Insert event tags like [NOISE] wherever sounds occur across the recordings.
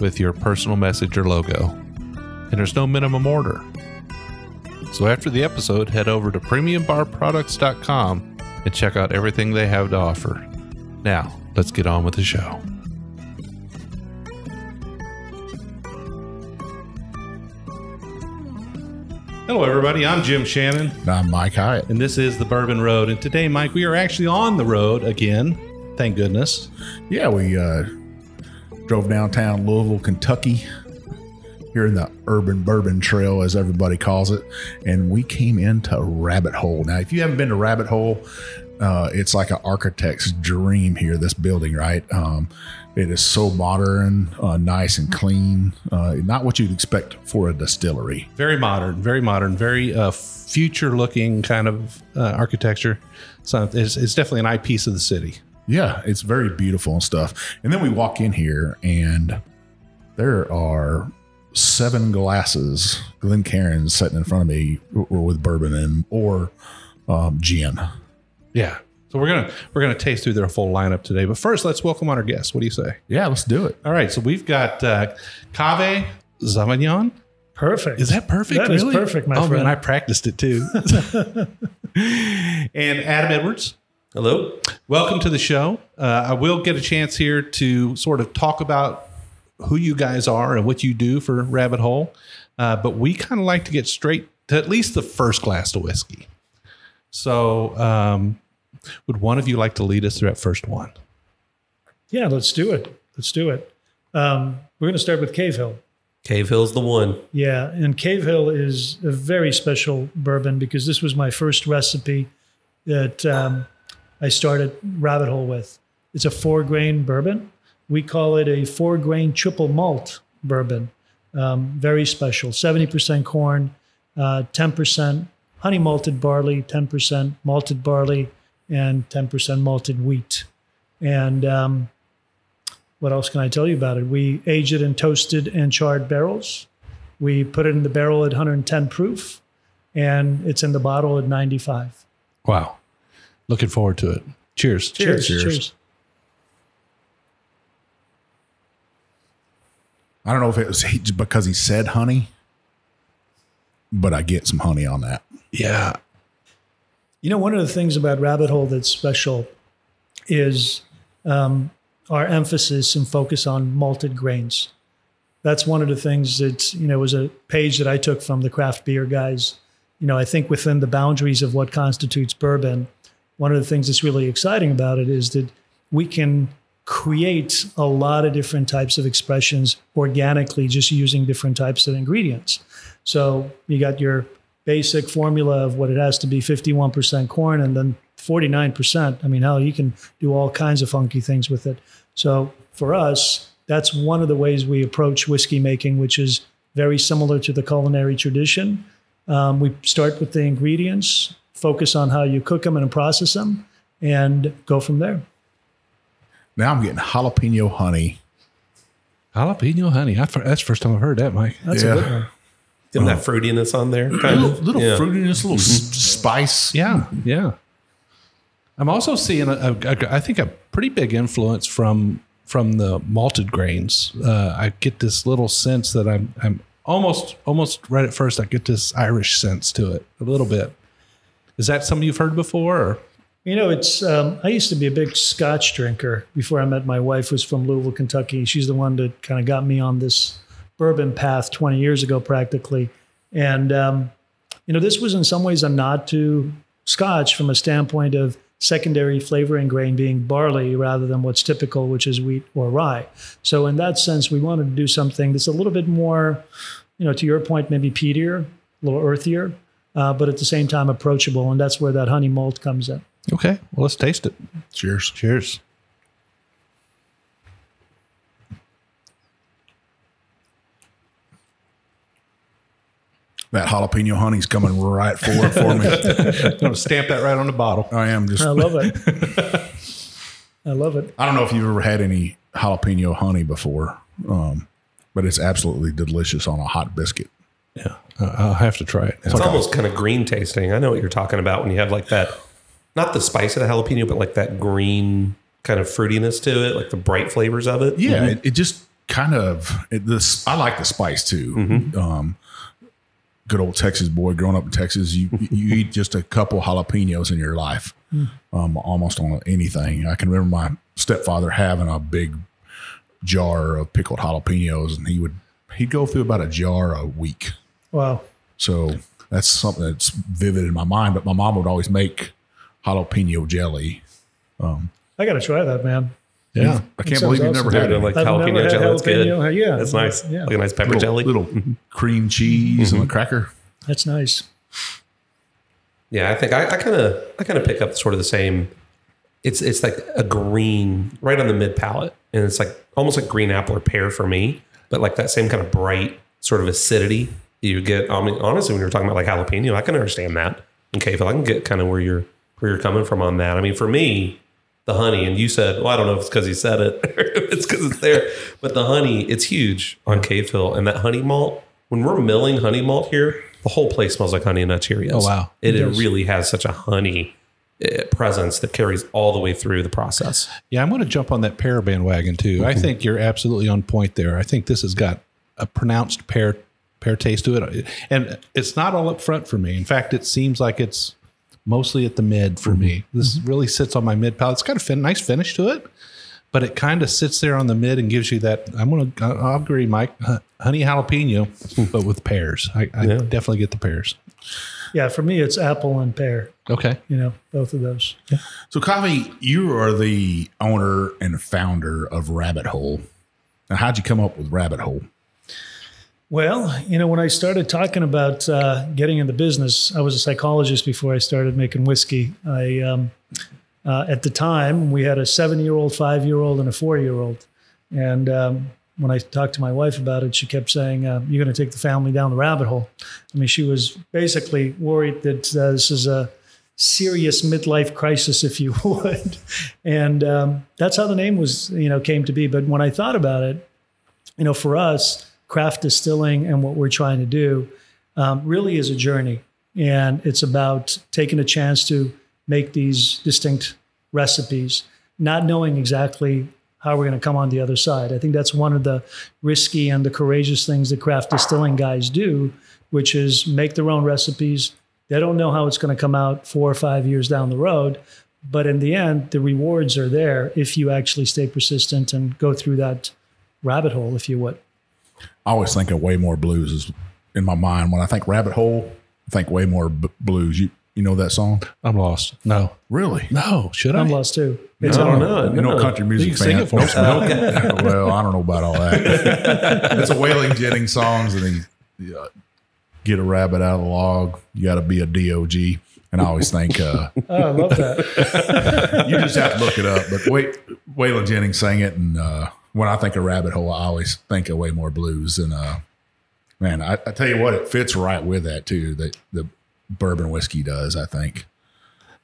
with your personal message or logo. And there's no minimum order. So after the episode, head over to premiumbarproducts.com and check out everything they have to offer. Now, let's get on with the show. Hello, everybody. I'm Jim Shannon, I'm Mike Hyatt. and this is the Bourbon Road. And today, Mike, we are actually on the road again. Thank goodness. Yeah, we uh, drove downtown Louisville, Kentucky, here in the Urban Bourbon Trail, as everybody calls it, and we came into Rabbit Hole. Now, if you haven't been to Rabbit Hole, uh, it's like an architect's dream here. This building, right? Um, it is so modern, uh, nice and clean. Uh, not what you'd expect for a distillery. Very modern, very modern, very uh, future looking kind of uh, architecture. So it's, it's definitely an eyepiece of the city. Yeah, it's very beautiful and stuff. And then we walk in here, and there are seven glasses, Glencairns, sitting in front of me, or with bourbon and or um, gin. Yeah. So we're gonna we're gonna taste through their full lineup today. But first, let's welcome on our guests. What do you say? Yeah, let's do it. All right. So we've got uh, Kaveh Zamanian. Perfect. Is that perfect? That is really? perfect, my oh friend. man, I practiced it too. [LAUGHS] and Adam Edwards. Hello. Welcome to the show. Uh, I will get a chance here to sort of talk about who you guys are and what you do for Rabbit Hole. Uh, but we kind of like to get straight to at least the first glass of whiskey. So, um, would one of you like to lead us through that first one? Yeah, let's do it. Let's do it. Um, we're going to start with Cave Hill. Cave Hill's the one. Yeah, and Cave Hill is a very special bourbon because this was my first recipe that um, I started Rabbit Hole with. It's a four grain bourbon. We call it a four grain triple malt bourbon. Um, very special 70% corn, uh, 10% honey malted barley, 10% malted barley, and 10% malted wheat. And um, what else can I tell you about it? We age it in toasted and charred barrels. We put it in the barrel at 110 proof, and it's in the bottle at 95. Wow. Looking forward to it. Cheers. Cheers. Cheers. Cheers. I don't know if it was because he said honey, but I get some honey on that. Yeah. You know, one of the things about Rabbit Hole that's special is um, our emphasis and focus on malted grains. That's one of the things that, you know, was a page that I took from the craft beer guys. You know, I think within the boundaries of what constitutes bourbon, one of the things that's really exciting about it is that we can create a lot of different types of expressions organically just using different types of ingredients. So you got your basic formula of what it has to be 51% corn and then 49%. I mean, hell, you can do all kinds of funky things with it. So for us, that's one of the ways we approach whiskey making, which is very similar to the culinary tradition. Um, we start with the ingredients, focus on how you cook them and process them, and go from there. Now I'm getting jalapeno honey. Jalapeno honey. I, that's the first time I've heard that, Mike. That's Yeah. a good one. Getting that fruitiness on there, kind Little, of. little Yeah. fruitiness, little s- spice. Yeah, yeah. I'm also seeing, a, a, a, I think, a pretty big influence from from the malted grains. Uh, I get this little sense that I'm, I'm almost, almost right at first. I get this Irish sense to it a little bit. Is that something you've heard before? Or? You know, it's. Um, I used to be a big Scotch drinker before I met my wife. Was from Louisville, Kentucky. She's the one that kind of got me on this bourbon path 20 years ago, practically. And um, you know, this was in some ways a nod to Scotch from a standpoint of secondary flavoring grain being barley rather than what's typical, which is wheat or rye. So in that sense, we wanted to do something that's a little bit more, you know, to your point, maybe peatier, a little earthier, uh, but at the same time approachable. And that's where that honey malt comes in. Okay, well, let's taste it. Cheers. Cheers. That jalapeno honey's coming right forward for me. I'm going to stamp that right on the bottle. I am just. I love it. [LAUGHS] I love it. I don't know if you've ever had any jalapeno honey before, um, but it's absolutely delicious on a hot biscuit. Yeah, uh, I'll have to try it. It's almost kind of green tasting. I know what you're talking about when you have like that, not the spice of the jalapeno, but like that green kind of fruitiness to it, like the bright flavors of it. Yeah, it, it just kind of it, this. I like the spice too. Um, good old Texas boy, growing up in Texas, you you eat just a couple jalapenos in your life, um, almost on anything. I can remember my stepfather having a big jar of pickled jalapenos, and he would he'd go through about a jar a week. Wow. So that's something that's vivid in my mind. But my mom would always make jalapeno jelly. Um, I got to try that, man. yeah. I can't believe you've awesome. never had Yeah, it. like I've jalapeno had jelly. That's good. Yeah, That's nice. Yeah. Like a nice pepper little, jelly. little cream cheese and a mm-hmm. cracker. That's nice. Yeah, I think I kind of I kind of pick up sort of the same. It's it's like a green right on the mid palate, and it's like almost like green apple or pear for me, but like that same kind of bright sort of acidity you get. I mean, honestly, when you're talking about like jalapeno, I can understand that. Okay, Phil, I can get kind of where you're where you're coming from on that. I mean, for me, the honey, and you said, well, I don't know if it's because he said it, or [LAUGHS] if it's because it's there, but the honey, it's huge on Cave Hill, and that honey malt. When we're milling honey malt here, the whole place smells like honey and nut Cheerios. Oh, wow. It, It it really has such a honey uh, presence that carries all the way through the process. Yeah, I'm going to jump on that pear bandwagon too. I think you're absolutely on point there. I think this has got a pronounced pear pear taste to it, and it's not all up front for me. In fact, it seems like it's mostly at the mid for me. Mm-hmm. This mm-hmm. really sits on my mid palate. It's got a fin- nice finish to it, but it kind of sits there on the mid and gives you that. I'm going to. I'll agree, Mike. Honey jalapeno, [LAUGHS] but with pears. I, I Yeah. definitely get the pears. Yeah, for me, it's apple and pear. Okay. You know, both of those. So, Kaveh, you are the owner and founder of Rabbit Hole. Now, how'd you come up with Rabbit Hole? Well, you know, when I started talking about uh, getting in the business, I was a psychologist before I started making whiskey. I, um, uh, at the time, we had a seven-year-old, five-year-old, and a four-year-old. And um, when I talked to my wife about it, she kept saying, uh, "You're going to take the family down the rabbit hole." I mean, she was basically worried that uh, this is a serious midlife crisis, if you [LAUGHS] would. And um, that's how the name was, you know, came to be. But when I thought about it, you know, for us, craft distilling and what we're trying to do um, really is a journey. And it's about taking a chance to make these distinct recipes, not knowing exactly how we're going to come on the other side. I think that's one of the risky and the courageous things that craft distilling guys do, which is make their own recipes. They don't know how it's going to come out four or five years down the road. But in the end, the rewards are there if you actually stay persistent and go through that rabbit hole, if you would. I always think of way more blues is in my mind. When I think Rabbit Hole, I think way more b- blues. You you know that song? I'm lost. No. Really? No. Should I? I'm lost too. It's I don't on- know. You know, No. country music You can sing fan. it for us, Nope. well, I don't know about all that. [LAUGHS] it's a Waylon Jennings songs, and he uh, get a rabbit out of the log. You got to be a dog. And I always think uh, [LAUGHS] Oh, I love that. [LAUGHS] you just have to look it up. But wait, Waylon Jennings sang it, and uh, when I think of Rabbit Hole, I always think of way more blues. And uh, man, I, I tell you what, it fits right with that too. That the bourbon whiskey does. I think.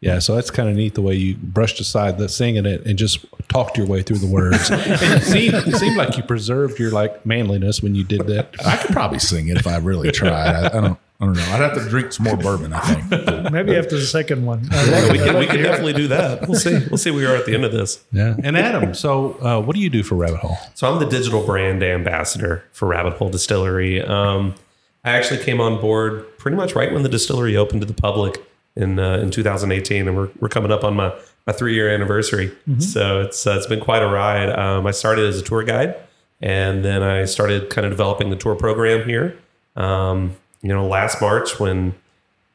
Yeah, so that's kind of neat the way you brushed aside the singing it and just talked your way through the words. [LAUGHS] it seemed, it seemed like you preserved your like manliness when you did that. I could probably sing it if I really tried. I, I don't. I don't know. I'd have to drink some more bourbon. I think. [LAUGHS] Maybe after the second one. [LAUGHS] Yeah, we it. can, we can [LAUGHS] definitely do that. We'll see. We'll see where we are at the end of this. Yeah. And Adam, so uh, what do you do for Rabbit Hole? So I'm the digital brand ambassador for Rabbit Hole Distillery. Um, I actually came on board pretty much right when the distillery opened to the public in uh, in 2018, and we're, we're coming up on my, my three year anniversary. So it's uh, it's been quite a ride. Um, I started as a tour guide, and then I started kind of developing the tour program here. Um, you know, last March when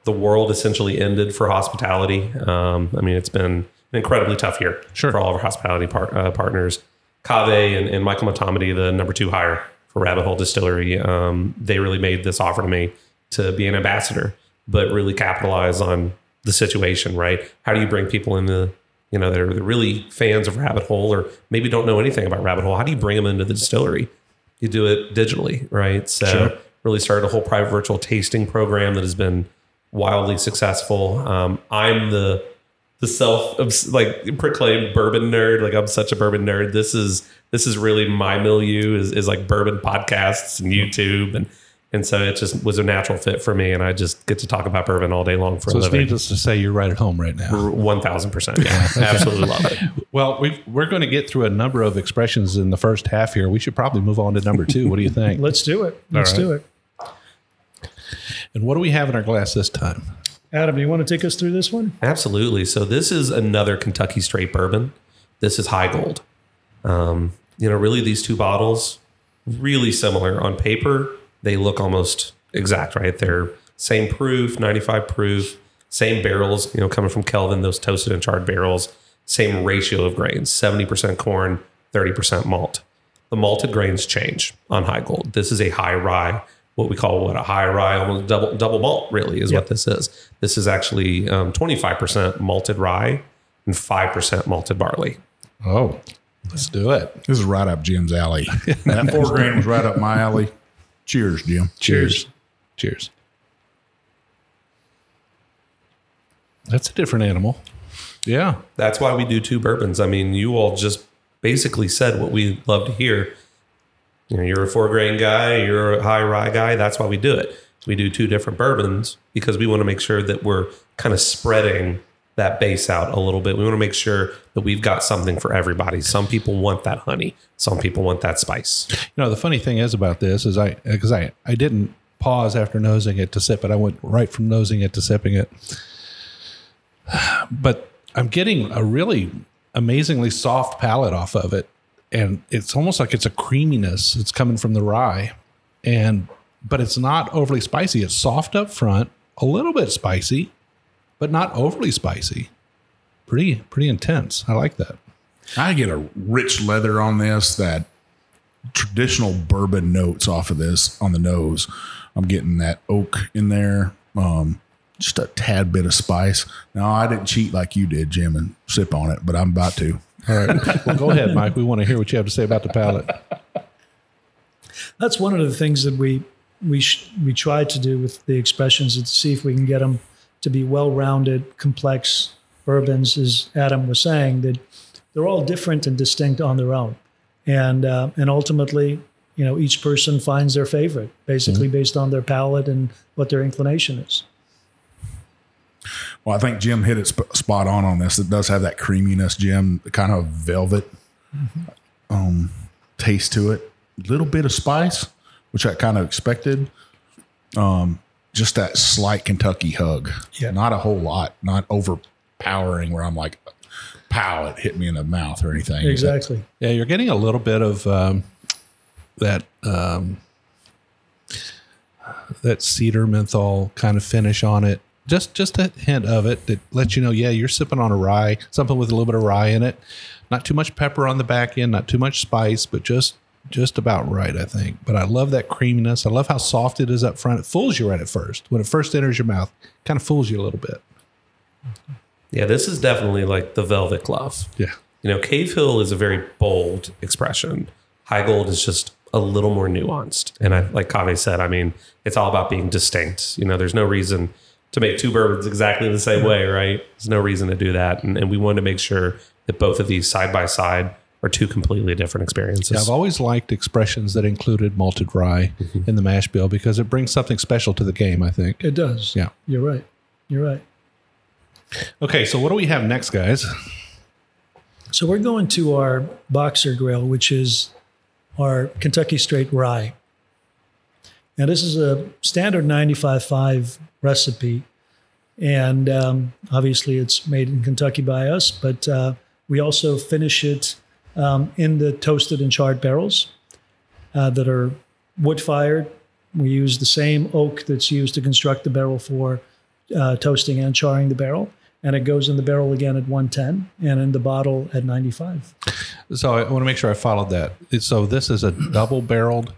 the world essentially ended for hospitality. Um, I mean, it's been an incredibly tough year Sure. for all of our hospitality par- uh, partners. Kaveh and, and Michael Matomedy, the number two hire for Rabbit Hole Distillery, um, they really made this offer to me to be an ambassador, but really capitalize on the situation, right? How do you bring people in the, you know, that are really fans of Rabbit Hole or maybe don't know anything about Rabbit Hole? How do you bring them into the distillery? You do it digitally, right? So Sure. Really started a whole private virtual tasting program that has been wildly successful. Um, I'm the the self like proclaimed bourbon nerd. Like I'm such a bourbon nerd. This is this is really my milieu is, is like bourbon podcasts and YouTube and and so it just was a natural fit for me and I just get to talk about bourbon all day long for So a it's living. needless to say, you're right at home right now. One thousand percent. Yeah, absolutely love it. Well, we we're going to get through a number of expressions in the first half here. We should probably move on to number two. What do you think? [LAUGHS] Let's do it. Let's right. do it. And what do we have in our glass this time? Adam, do you want to take us through this one? Absolutely. So this is another Kentucky straight bourbon. This is Heigold. Um, you know, really these two bottles really similar on paper. They look almost exact, right? They're same proof, 95 proof, same barrels, you know, coming from Kelvin, those toasted and charred barrels, same ratio of grains, 70% corn, 30% malt. The malted grains change on Heigold. This is a high rye, what we call what a high rye, almost double double malt, really is what this is. This is actually um, 25% malted rye and 5% malted barley. Oh, let's do it. This is right up Jim's alley. [LAUGHS] that four grain was right up my alley. Cheers, Jim. Cheers. Cheers. That's a different animal. Yeah. That's why we do two bourbons. I mean, you all just basically said what we love to hear. You know, you're a four grain guy, you're a high rye guy. That's why we do it. We do two different bourbons because we want to make sure that we're kind of spreading that base out a little bit. We want to make sure that we've got something for everybody. Some people want that honey, some people want that spice. You know, the funny thing is about this is I, because I, I didn't pause after nosing it to sip it. I went right from nosing it to sipping it. [SIGHS] But I'm getting a really amazingly soft palate off of it. And it's almost like it's a creaminess. It's coming from the rye. And, but it's not overly spicy. It's soft up front, a little bit spicy, but not overly spicy. Pretty, pretty intense. I like that. I get a rich leather on this that traditional bourbon notes off of this on the nose. I'm getting that oak in there. Um, just a tad bit of spice. Now I didn't cheat like you did, Jim, and sip on it, but I'm about to. All right. [LAUGHS] Well, go ahead, Mike. We want to hear what you have to say about the palate. That's one of the things that we we sh- we try to do with the expressions is to see if we can get them to be well-rounded, complex bourbons. As Adam was saying, that they're all different and distinct on their own, and uh, and ultimately, you know, each person finds their favorite basically based on their palate and what their inclination is. Well, I think Jim hit it sp- spot on on this. It does have that creaminess, Jim, kind of velvet um, taste to it. Little bit of spice, which I kind of expected. Um, just that slight Kentucky hug. Yeah. Not a whole lot, not overpowering where I'm like, pow, it hit me in the mouth or anything. Exactly. Yeah, you're getting a little bit of um, that um, that cedar menthol kind of finish on it. Just just a hint of it that lets you know, yeah, you're sipping on a rye, something with a little bit of rye in it. Not too much pepper on the back end, not too much spice, but just just about right, I think. But I love that creaminess. I love how soft it is up front. It fools you right at first. When it first enters your mouth, kind of fools you a little bit. Yeah, this is definitely like the velvet glove. Yeah. You know, Cave Hill is a very bold expression. Heigold is just a little more nuanced. And I, like Kaveh said, I mean, it's all about being distinct. You know, there's no reason to make two bourbons exactly the same way, right? There's no reason to do that. And, and we wanted to make sure that both of these side by side are two completely different experiences. Yeah, I've always liked expressions that included malted rye mm-hmm. in the mash bill because it brings something special to the game, I think. It does. Yeah. You're right. You're right. Okay, so what do we have next, guys? So we're going to our Boxergrail, which is our Kentucky Straight Rye. Now, this is a standard 95.5 recipe. And um, obviously, it's made in Kentucky by us, but uh, we also finish it um, in the toasted and charred barrels uh, that are wood fired. We use the same oak that's used to construct the barrel for uh, toasting and charring the barrel. And it goes in the barrel again at 110 and in the bottle at 95. So I want to make sure I followed that. So this is a double barreled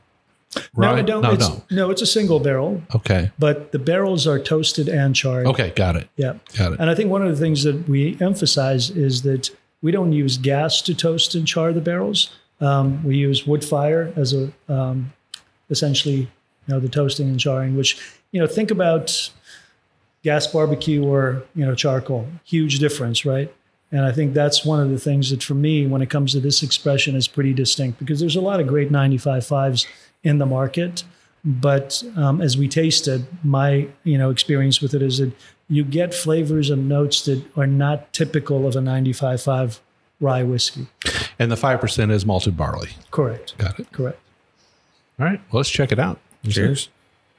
rye? No, I don't. No, it's, no. no, it's a single barrel, Okay. but the barrels are toasted and charred. Okay, got it. Yeah. Got it. And I think one of the things that we emphasize is that we don't use gas to toast and char the barrels. Um, we use wood fire as a um, essentially you know, the toasting and charring, which, you know, think about gas barbecue or, you know, charcoal. Huge difference, right? And I think that's one of the things that for me, when it comes to this expression, is pretty distinct because there's a lot of great 95.5s in the market. But um, as we tasted, my you know experience with it is that you get flavors and notes that are not typical of a 95.5 rye whiskey. And the 5% is malted barley. Correct. Got it. Correct. All right. Well, let's check it out. Cheers.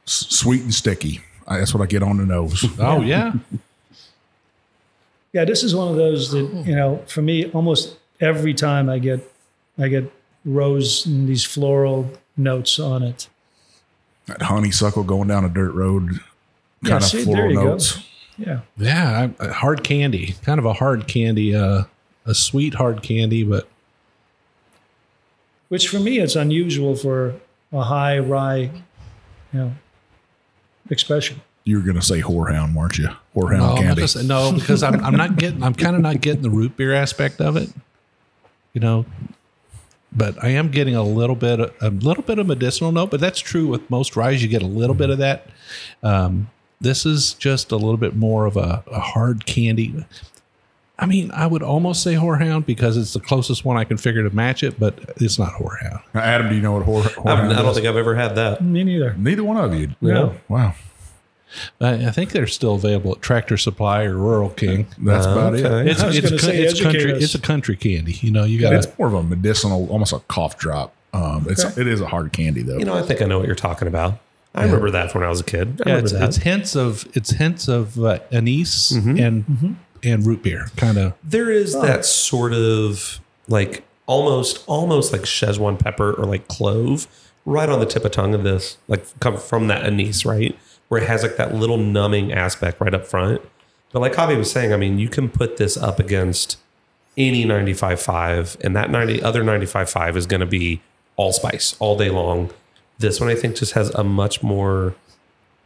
S- Sweet and sticky. That's what I get on the nose. [LAUGHS] Oh, yeah. Yeah, this is one of those that you know, for me, almost every time I get, I get rose and these floral notes on it. that honeysuckle going down a dirt road, Yeah, kind of see, floral you go. notes. Yeah, Yeah. Hard candy. Kind of a hard candy, uh, a sweet hard candy, but which for me it's unusual for a high rye, you know, expression. You were going to say horehound, weren't you? Horehound no, candy. say- no, because I'm, I'm not getting, I'm kind of not getting the root beer aspect of it, you know, but I am getting a little bit, a little bit of medicinal note, but that's true with most rye. You get a little bit of that. Um, this is just a little bit more of a, a hard candy. I mean, I would almost say horehound because it's the closest one I can figure to match it, but it's not horehound. Adam, do you know what whore, I'm, horehound I don't is? think I've ever had that. Me neither. Neither one of you. No. Wow. I, I think they're still available at Tractor Supply or Rural King. That's about it. okay. It's I it's, say, it's country. us. It's a country candy. You know, you got It's more of a medicinal, almost a cough drop. Um, it's Okay. it is a hard candy though. You know, I think I know what you're talking about. I remember that from when I was a kid. I Yeah, it's, it's hints of it's hints of uh, anise and and root beer, kind of. there is that sort of like almost almost like Szechuan pepper or like clove right on the tip of tongue of this, like come from that anise, right? Where it has like that little numbing aspect right up front. But like Javi was saying, I mean, you can put this up against any 95.5, and that 90 other 95.5 is going to be allspice all day long. This one I think just has a much more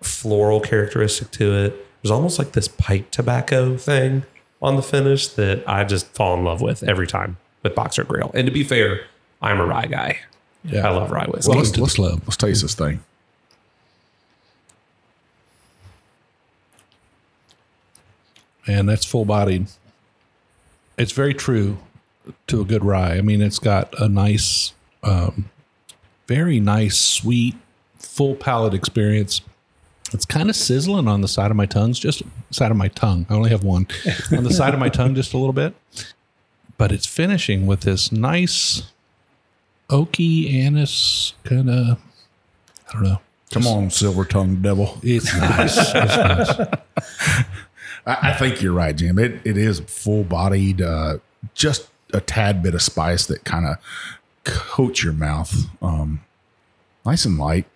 floral characteristic to it. There's almost like this pipe tobacco thing on the finish that I just fall in love with every time with Boxergrail. And to be fair, I'm a rye guy. Yeah. I love rye whiskey. Welcome let's, let's, club. let's taste this thing. And that's full bodied. It's very true to a good rye. I mean, it's got a nice, um, very nice, sweet, full palate experience. It's kind of sizzling on the side of my tongues, just side of my tongue. I only have one on the side of my tongue, just a little bit. But it's finishing with this nice oaky anise kind of. I don't know. Come on, silver tongued devil. It's nice. It's nice. [LAUGHS] I, I think you're right, Jim. It it is full bodied, uh, just a tad bit of spice that kind of coats your mouth. Um, nice and light.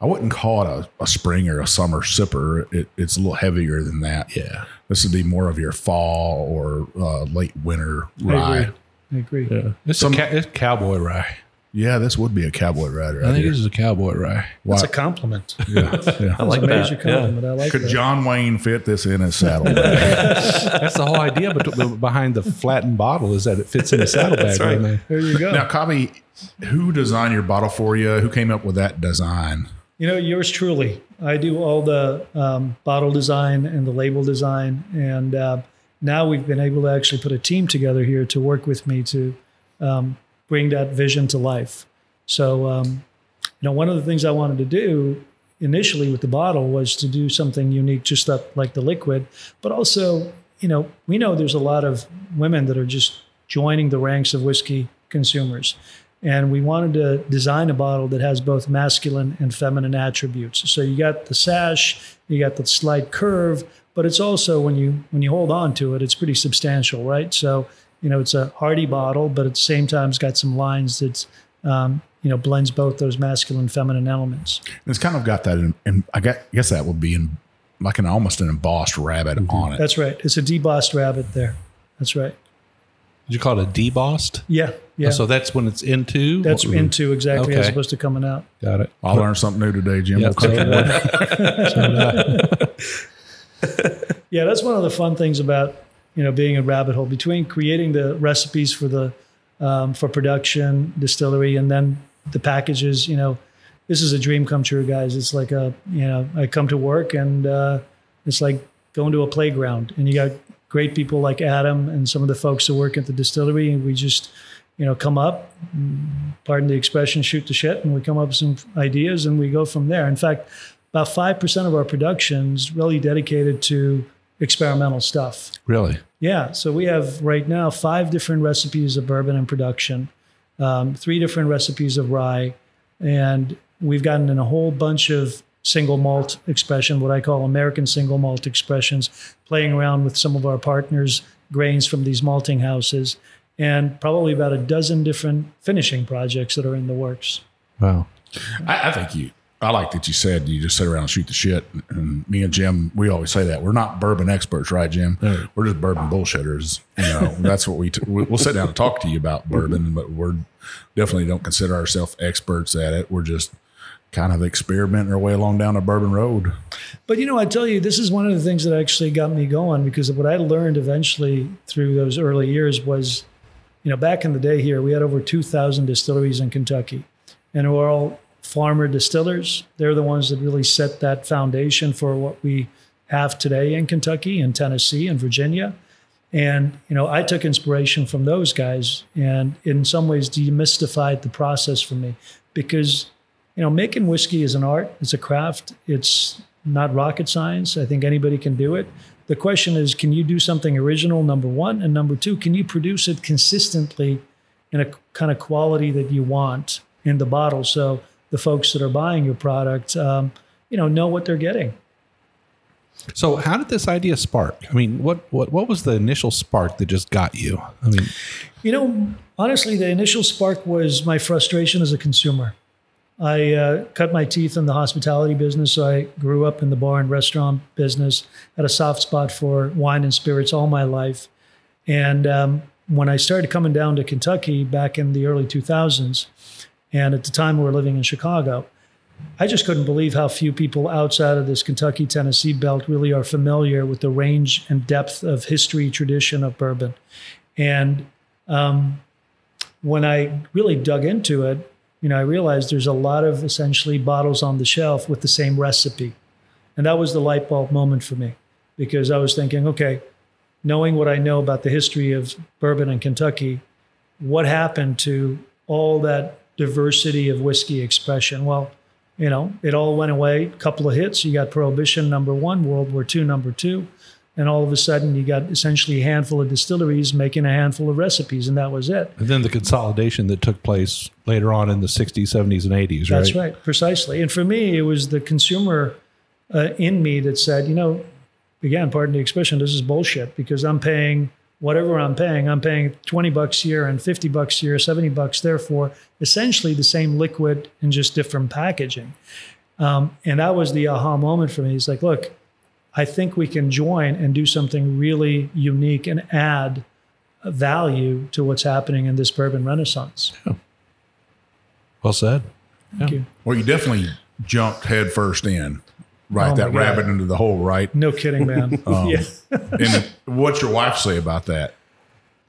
I wouldn't call it a, a spring or a summer sipper. It, it's a little heavier than that. Yeah. This would be more of your fall or uh, late winter I rye. agree. I agree. Yeah. It's, Some- a ca- it's cowboy rye. Yeah, this would be a cowboy ride I think here. this is a cowboy rye. [LAUGHS] That's a compliment. yeah, yeah. I like It's a that. major Yeah. I like Could that. John Wayne fit this in his saddle? [LAUGHS] That's the whole idea behind the flattened bottle is that it fits in the saddlebag. That's right. right there. there you go. now, Cobby, who designed your bottle for you? Who came up with that design? You know, yours truly. I do all the um, bottle design and the label design, and uh, now we've been able to actually put a team together here to work with me to um, bring that vision to life. So, um, you know, one of the things I wanted to do initially with the bottle was to do something unique, just like the liquid, but also, you know, we know there's a lot of women that are just joining the ranks of whiskey consumers. And we wanted to design a bottle that has both masculine and feminine attributes. So you got the sash, you got the slight curve, but it's also when you when you hold on to it, it's pretty substantial, right? So you know it's a hardy bottle, but at the same time, it's got some lines that um, you know blends both those masculine and feminine elements. It's kind of got that, in, in I guess, guess that would be in like an almost an embossed rabbit on it. That's right. It's a debossed rabbit there. That's right. Did you call it a debossed? Yeah, yeah. So that's when it's into. That's into exactly as opposed to coming out. Got it. I learned something new today, Jim. Yeah, We'll so cut did that. I. [LAUGHS] So did I. [LAUGHS] Yeah, that's one of the fun things about you know being a rabbit hole between creating the recipes for the um, for production distillery and then the packages. You know, this is a dream come true, guys. It's like a you know I come to work and uh, it's like going to a playground, and you got great people like Adam and some of the folks that work at the distillery, and we just you know come up, pardon the expression, shoot the shit, and we come up with some ideas, and we go from there. In fact, about five percent of our productions really dedicated to experimental stuff. Really? Yeah. So we have right now five different recipes of bourbon in production, um, three different recipes of rye, and we've gotten in a whole bunch of single malt expression, what I call American single malt expressions, playing around with some of our partners' grains from these malting houses, and probably about a dozen different finishing projects that are in the works. Wow. I, I think you. I like that you said you just sit around and shoot the shit. And me and Jim, we always say that we're not bourbon experts, right, Jim? We're just bourbon bullshitters. You know, that's what we t- we- we'll sit down and talk to you about mm-hmm. bourbon, but we're definitely don't consider ourselves experts at it. We're just kind of experimenting our way along down a bourbon road. But you know, I tell you, this is one of the things that actually got me going because what I learned eventually through those early years was, you know, back in the day here, we had over 2,000 distilleries in Kentucky, and we're all farmer distillers. They're the ones that really set that foundation for what we have today in Kentucky and Tennessee and Virginia. And you know, I took inspiration from those guys, and in some ways demystified the process for me, because you know, making whiskey is an art, it's a craft, it's not rocket science. I think anybody can do it. The question is, can you do something original? Number one, and number two, can you produce it consistently in a kind of quality that you want in the bottle? So the folks that are buying your product, um, you know, know what they're getting. So, how did this idea spark? I mean, what what what was the initial spark that just got you? I mean, You know, honestly, the initial spark was my frustration as a consumer. I uh, cut my teeth in the hospitality business. So I grew up in the bar and restaurant business, had a soft spot for wine and spirits all my life. And um, when I started coming down to Kentucky back in the early 2000s, and at the time we were living in Chicago, I just couldn't believe how few people outside of this Kentucky Tennessee belt really are familiar with the range and depth of history, tradition of bourbon. And um, when I really dug into it, you know, I realized there's a lot of essentially bottles on the shelf with the same recipe. And that was the light bulb moment for me because I was thinking, okay, knowing what I know about the history of bourbon in Kentucky, what happened to all that diversity of whiskey expression? Well, you know, it all went away. A couple of hits. You got Prohibition number one, World War II number two. And all of a sudden, you got essentially a handful of distilleries making a handful of recipes, and that was it. and then the consolidation that took place later on in the 60s, 70s, and 80s, right? That's right, precisely. And for me, it was the consumer uh, in me that said, you know, again, pardon the expression, this is bullshit because I'm paying whatever I'm paying. I'm paying 20 bucks here and 50 bucks here, 70 bucks there for essentially the same liquid and just different packaging. Um, and that was the aha moment for me. It's like, look, I think we can join and do something really unique and add value to what's happening in this bourbon renaissance. Well said. Thank Yeah. you. Well, you definitely jumped headfirst in, right? Oh, that God. rabbit into the hole, right? No kidding, man. [LAUGHS] [LAUGHS] yeah. and what's your wife say about that?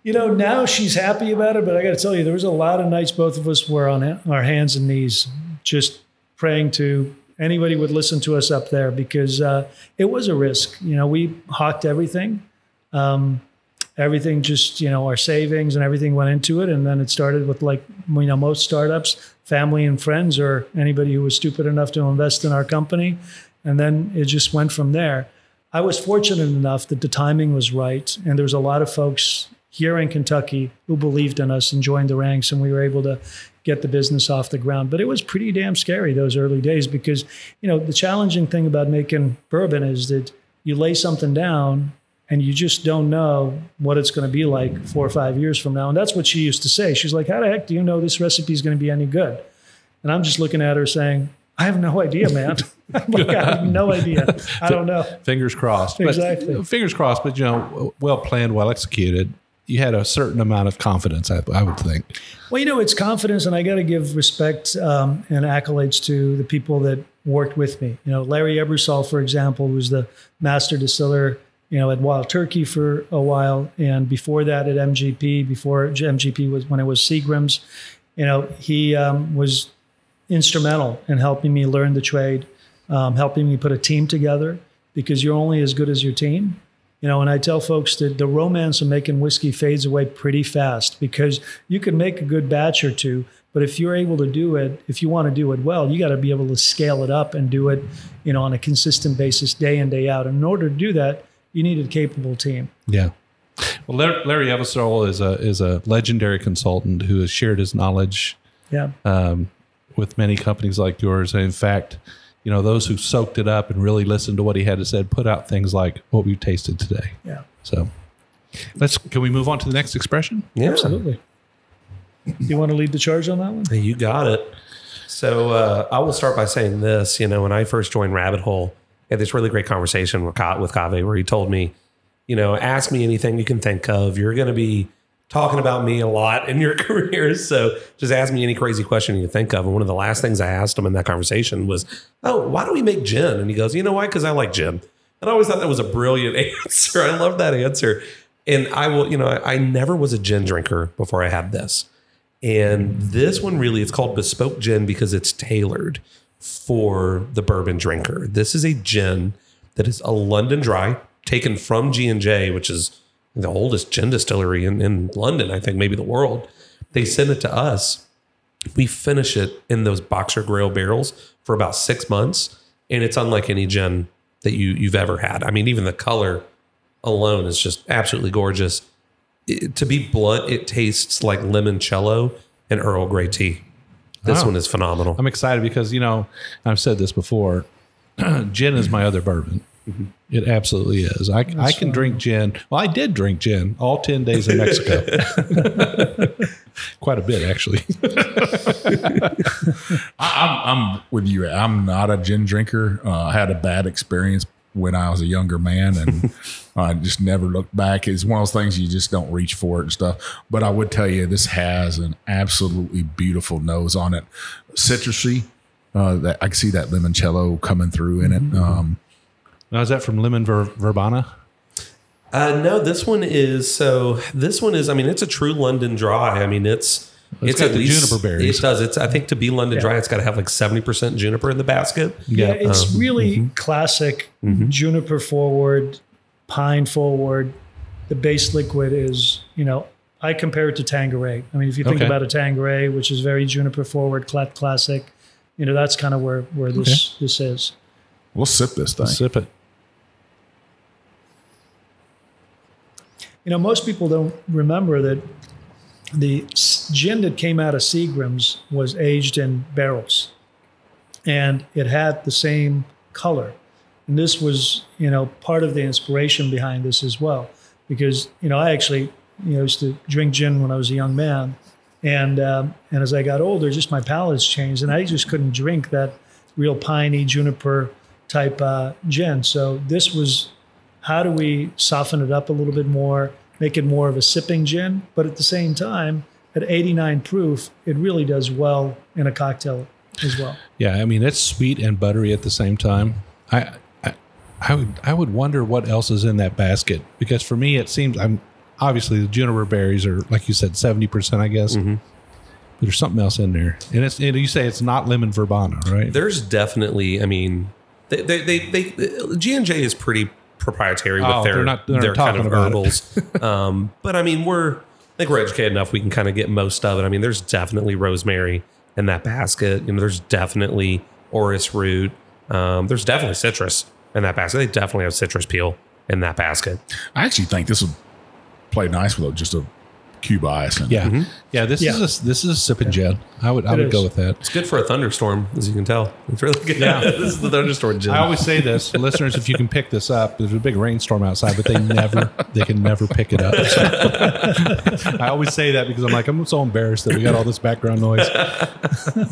You know, now she's happy about it, but I got to tell you, there was a lot of nights both of us were on our hands and knees, just praying to anybody would listen to us up there because uh, it was a risk. You know, we hawked everything, um, everything just you know our savings and everything went into it, and then it started with like you know most startups, family and friends, or anybody who was stupid enough to invest in our company, and then it just went from there. I was fortunate enough that the timing was right, and there was a lot of folks here in Kentucky who believed in us and joined the ranks, and we were able to get the business off the ground. But it was pretty damn scary those early days because, you know, the challenging thing about making bourbon is that you lay something down and you just don't know what it's going to be like four or five years from now. And that's what she used to say. She's like, How the heck do you know this recipe is going to be any good? And I'm just looking at her saying, I have no idea, man. [LAUGHS] [LAUGHS] Like, I have no idea. I don't know. Fingers crossed. But- Exactly. fingers crossed, but you know, well planned, well executed. You had a certain amount of confidence, I, I would think. Well, you know, it's confidence, and I got to give respect um, and accolades to the people that worked with me. You know, Larry Ebersold, for example, was the master distiller, you know, at Wild Turkey for a while, and before that at MGP, before MGP was when it was Seagram's. You know, he um, was instrumental in helping me learn the trade, um, helping me put a team together because you're only as good as your team. You know, and I tell folks that the romance of making whiskey fades away pretty fast because you can make a good batch or two, but if you're able to do it, if you want to do it well, you got to be able to scale it up and do it, you know, on a consistent basis, day in day out. And in order to do that, you need a capable team. Yeah. Well, Larry, Larry Ebersold is a is a legendary consultant who has shared his knowledge Yeah. um, with many companies like yours. And in fact, you know, those who soaked it up and really listened to what he had to say put out things like what we've tasted today. Yeah. So let's can we move on to the next expression? Yeah. Absolutely. You want to lead the charge on that one? You got it. So uh, I will start by saying this. You know, when I first joined Rabbit Hole, I had this really great conversation with Ka- with Kaveh where he told me, you know, ask me anything you can think of. You're going to be talking about me a lot in your [LAUGHS] career, so just ask me any crazy question you think of. And one of the last things I asked him in that conversation was, "Oh, why do we make gin?" And he goes, "You know why? Because I like gin." And I always thought that was a brilliant [LAUGHS] answer. I love that answer. And I will, you know, I, I never was a gin drinker before I had this. And this one really, it's called bespoke gin because it's tailored for the bourbon drinker. This is a gin that is a London dry taken from G and J, which is the oldest gin distillery in, in London, I think maybe the world. They send it to us. We finish it in those Boxergrail barrels for about six months, and it's unlike any gin that you you've ever had. I mean, even the color alone is just absolutely gorgeous. It- to be blunt, it tastes like limoncello and Earl Grey tea. This Wow. one is phenomenal. I'm excited because you know I've said this before. [CLEARS THROAT] gin is my other bourbon. It absolutely is. I, I can drink gin. Well, I did drink gin all 10 days in Mexico. [LAUGHS] Quite a bit, actually. [LAUGHS] I, I'm, I'm with you. I'm not a gin drinker. Uh, I had a bad experience when I was a younger man, and [LAUGHS] I just never looked back. It's one of those things you just don't reach for it and stuff. But I would tell you, this has an absolutely beautiful nose on it, citrusy. Uh, that I can see that limoncello coming through in it. Um, Now, is that from Lemon Ver- Verbana? Uh, no, this one is so. This one is. I mean, it's a true London dry. I mean, it's It's got the juniper berries. It does. It's. I think to be London dry, it's got to have like seventy percent juniper in the basket. Yeah, it's Um, really classic juniper forward, pine forward. The base liquid is, you know, I compare it to Tanqueray. I mean, if you think Okay. about a Tanqueray, which is very juniper forward, classic, you know, that's kind of where where this this is. we'll sip this thing. Sip it. You know, most people don't remember that the gin that came out of Seagram's was aged in barrels, and it had the same color. And this was, you know, part of the inspiration behind this as well, because you know I actually, you know, used to drink gin when I was a young man, and um, and as I got older, just my palate's changed, and I just couldn't drink that real piney juniper type uh, gin. So this was how do we soften it up a little bit more, make it more of a sipping gin, but at the same time, at 89 proof, it really does well in a cocktail as well. Yeah, I mean it's sweet and buttery at the same time. I, I, I would, I would wonder what else is in that basket because for me it seems I'm obviously the juniper berries are like you said seventy percent, I guess. But there's something else in there, and it's and you say it's not lemon verbena, right? There's definitely. I mean, they they they, they G and J is pretty proprietary with Oh, their they're not- they're their kind of herbals. [LAUGHS] um, but I mean, we're I think we're educated enough. We can kind of get most of it. I mean, there's definitely rosemary in that basket. You know, there's definitely orris root. Um, there's definitely citrus in that basket. They definitely have citrus peel in that basket. I actually think this would play nice with just a cube ice. And Yeah, yeah. This Yeah. is a, this is a sipping gin. I would I It would is. go with that. It's good for a thunderstorm, as you can tell. It's really good. Yeah. [LAUGHS] this is the thunderstorm gin. I always say this, [LAUGHS] listeners, if you can pick this up, there's a big rainstorm outside, but they never, they can never pick it up. So, [LAUGHS] I always say that because I'm like, I'm so embarrassed that we got all this background noise,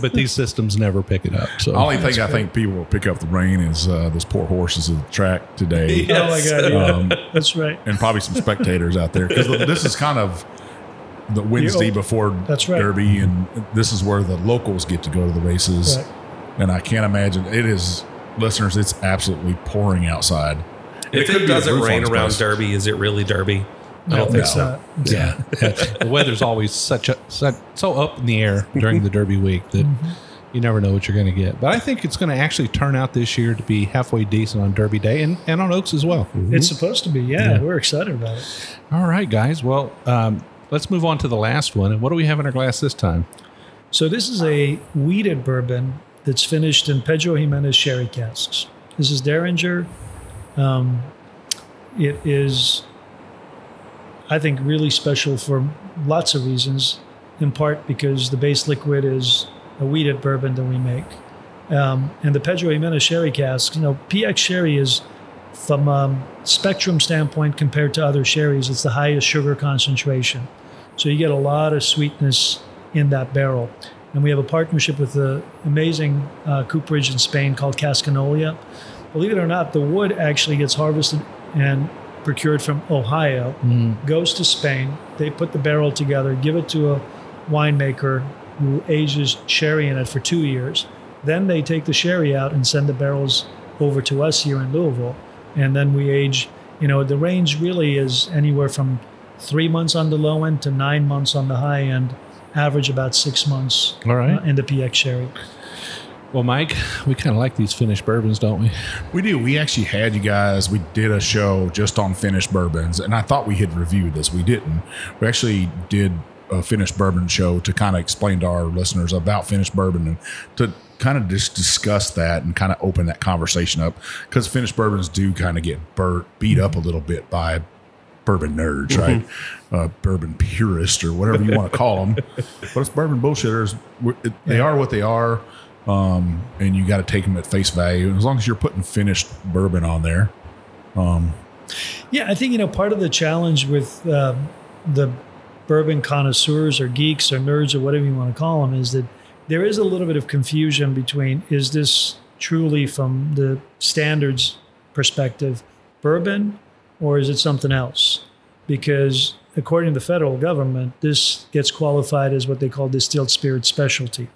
but these systems never pick it up. So The only thing I think people will pick up the rain is uh, those poor horses at the track today. Oh my God, yeah. Um, That's right. and probably some spectators out there because this is kind of the Wednesday Yeah. before That's right. Derby, and this is where the locals get to go to the races. Right. And I can't imagine it is, listeners. It's absolutely pouring outside. if could it doesn't rain around place. Derby, is it really Derby? I don't think no. so. Uh, yeah, [LAUGHS] the weather's always such a such, so up in the air during the Derby week that you never know what you're going to get. But I think it's going to actually turn out this year to be halfway decent on Derby Day and, and on Oaks as well. It's supposed to be. Yeah, Yeah. we're excited about it. All right, guys. Well, um, let's move on to the last one. And what do we have in our glass this time? So this is a wheated bourbon that's finished in Pedro Ximénez sherry casks. This is Dareringer. Um, it is, I think, really special for lots of reasons. In part because the base liquid is a wheated bourbon that we make, um, and the Pedro Ximénez sherry casks. You know, PX sherry is from a spectrum standpoint compared to other sherries, it's the highest sugar concentration. So you get a lot of sweetness in that barrel. And we have a partnership with the amazing uh, cooperage in Spain called Casknolia. Believe it or not, the wood actually gets harvested and procured from Ohio, goes to Spain. They put the barrel together, give it to a winemaker who ages sherry in it for two years. Then they take the sherry out and send the barrels over to us here in Louisville. And then we age, you know, the range really is anywhere from three months on the low end to nine months on the high end, average about six months All right. uh, in the PX sherry. Well, Mike, we kind of like these finished bourbons, don't we? We do. We actually had you guys. We did a show just on finished bourbons, and I thought we had reviewed this. We didn't. We actually did a finished bourbon show to kind of explain to our listeners about finished bourbon and to kind of just discuss that and kind of open that conversation up because finished bourbons do kind of get burnt, beat up a little bit by bourbon nerds, right? Uh, bourbon purists or whatever you want to call them. [LAUGHS] but it's bourbon bullshitters. It- They are what they are. Um, and you got to take them at face value. And as long as you're putting finished bourbon on there, Yeah, I think you know part of the challenge with um, the bourbon connoisseurs or geeks or nerds or whatever you want to call them is that there is a little bit of confusion between is this truly from the standards perspective bourbon or is it something else? Because according to the federal government, this gets qualified as what they call distilled spirit specialty.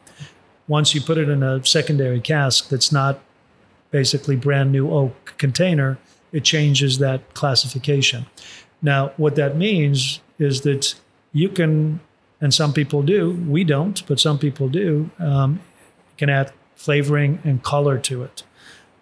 Once you put it in a secondary cask that's not basically brand new oak container, it changes that classification. Now, what that means is that you can, and some people do, we don't, but some people do, um, can add flavoring and color to it.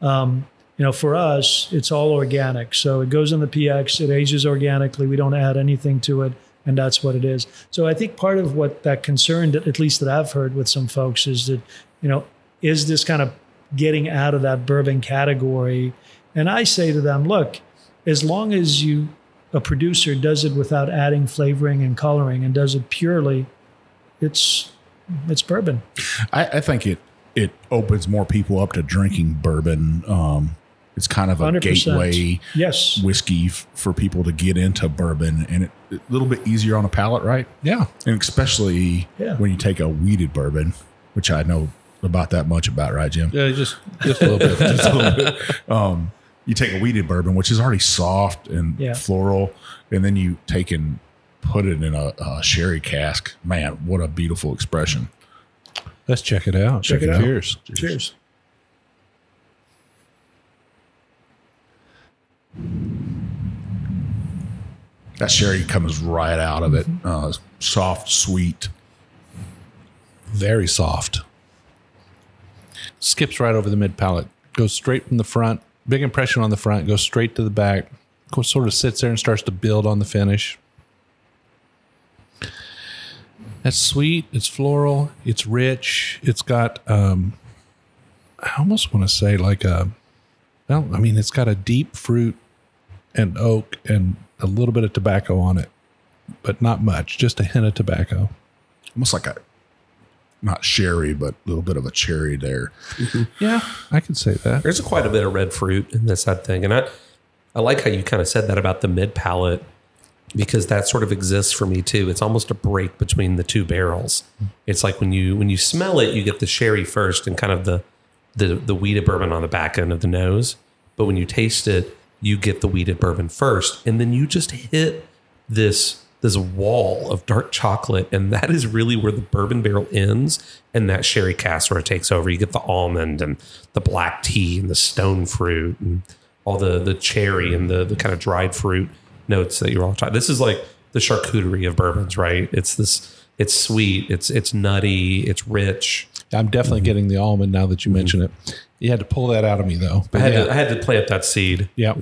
Um, you know, for us, it's all organic. So it goes in the PX, it ages organically. We don't add anything to it, and that's what it is. So I think part of what that concern, that at least that I've heard with some folks, is that, you know, is this kind of getting out of that bourbon category? And I say to them, look, as long as you, a producer does it without adding flavoring and coloring and does it purely, it's it's bourbon. I, I think it it opens more people up to drinking bourbon. Um, it's kind of a 100%. gateway Yes. whiskey f- for people to get into bourbon, and it, a little bit easier on a palate, right? Yeah. And especially Yeah. when you take a wheated bourbon, which I know about that much about, right, Jim? Yeah, just just a little bit. Just a little bit. [LAUGHS] Um, you take a wheated bourbon, which is already soft and Yeah. floral, and then you take and put it in a, a sherry cask. Man, what a beautiful expression! Let's check it out. Check it out. Cheers. Cheers. That sherry comes right out of it, uh, soft, sweet. Very soft. Skips right over the mid palate. Goes straight from the front. Big impression on the front. Goes straight to the back. Sort of sits there and starts to build on the finish. That's sweet. It's floral. It's rich. It's got. um I almost want to say like a. Well, I mean, it's got a deep fruit and oak and a little bit of tobacco on it, but not much. Just a hint of tobacco. almost like a not sherry, but a little bit of a cherry there. Mm-hmm. Yeah, I could say that. There's quite a bit of red fruit in this that thing, and I I like how you kind of said that about the mid palate because that sort of exists for me too. It's almost a break between the two barrels. It's like when you when you smell it, you get the sherry first and kind of the the the wheated bourbon on the back end of the nose, but when you taste it, you get the wheated bourbon first, and then you just hit this this wall of dark chocolate, and that is really where the bourbon barrel ends, and that sherry cask where it takes over. You get the almond and the black tea and the stone fruit and all the the cherry and the the kind of dried fruit notes that you're all talking. This is like the charcuterie of bourbons, right? It's this. It's sweet. It's it's nutty. It's rich. I'm definitely mm-hmm. getting the almond now that you mm-hmm. mention it. You had to pull that out of me though. I had, yeah, to, I had to plant that seed. yeah.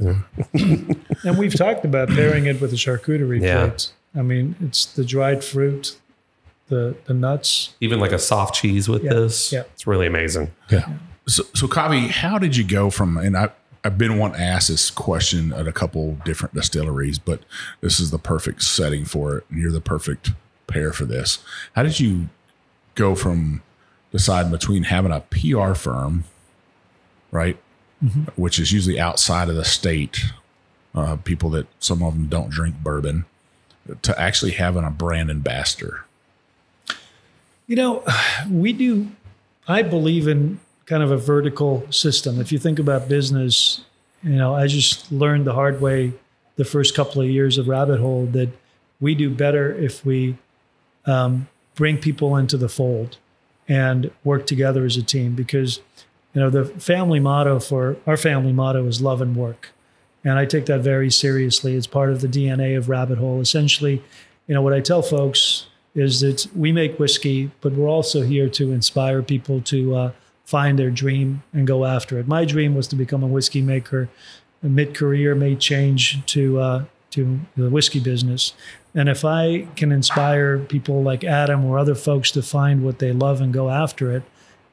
And we've talked about pairing it with a charcuterie Yeah. plate. I mean, it's the dried fruit, the the nuts. Even like a soft cheese with Yeah, this. yeah. It's really amazing. yeah. So, so Kaveh, how did you go from? And I, I've been wanting to ask this question at a couple different distilleries, but this is the perfect setting for it, and you're the perfect pair for this. How did you go from deciding between having a PR firm, right, which is usually outside of the state, uh, people that some of them don't drink bourbon, to actually having a brand ambassador? You know, we do. I believe in kind of a vertical system. If you think about business, you know, I just learned the hard way the first couple of years of Rabbit Hole that we do better if we um, bring people into the fold and work together as a team. Because, you know, the family motto for our family motto is love and work. And I take that very seriously. It's part of the DNA of Rabbit Hole. Essentially, you know, what I tell folks is that we make whiskey, but we're also here to inspire people to uh, find their dream and go after it. My dream was to become a whiskey maker. Mid career, made change to uh, to the whiskey business, and if I can inspire people like Adam or other folks to find what they love and go after it,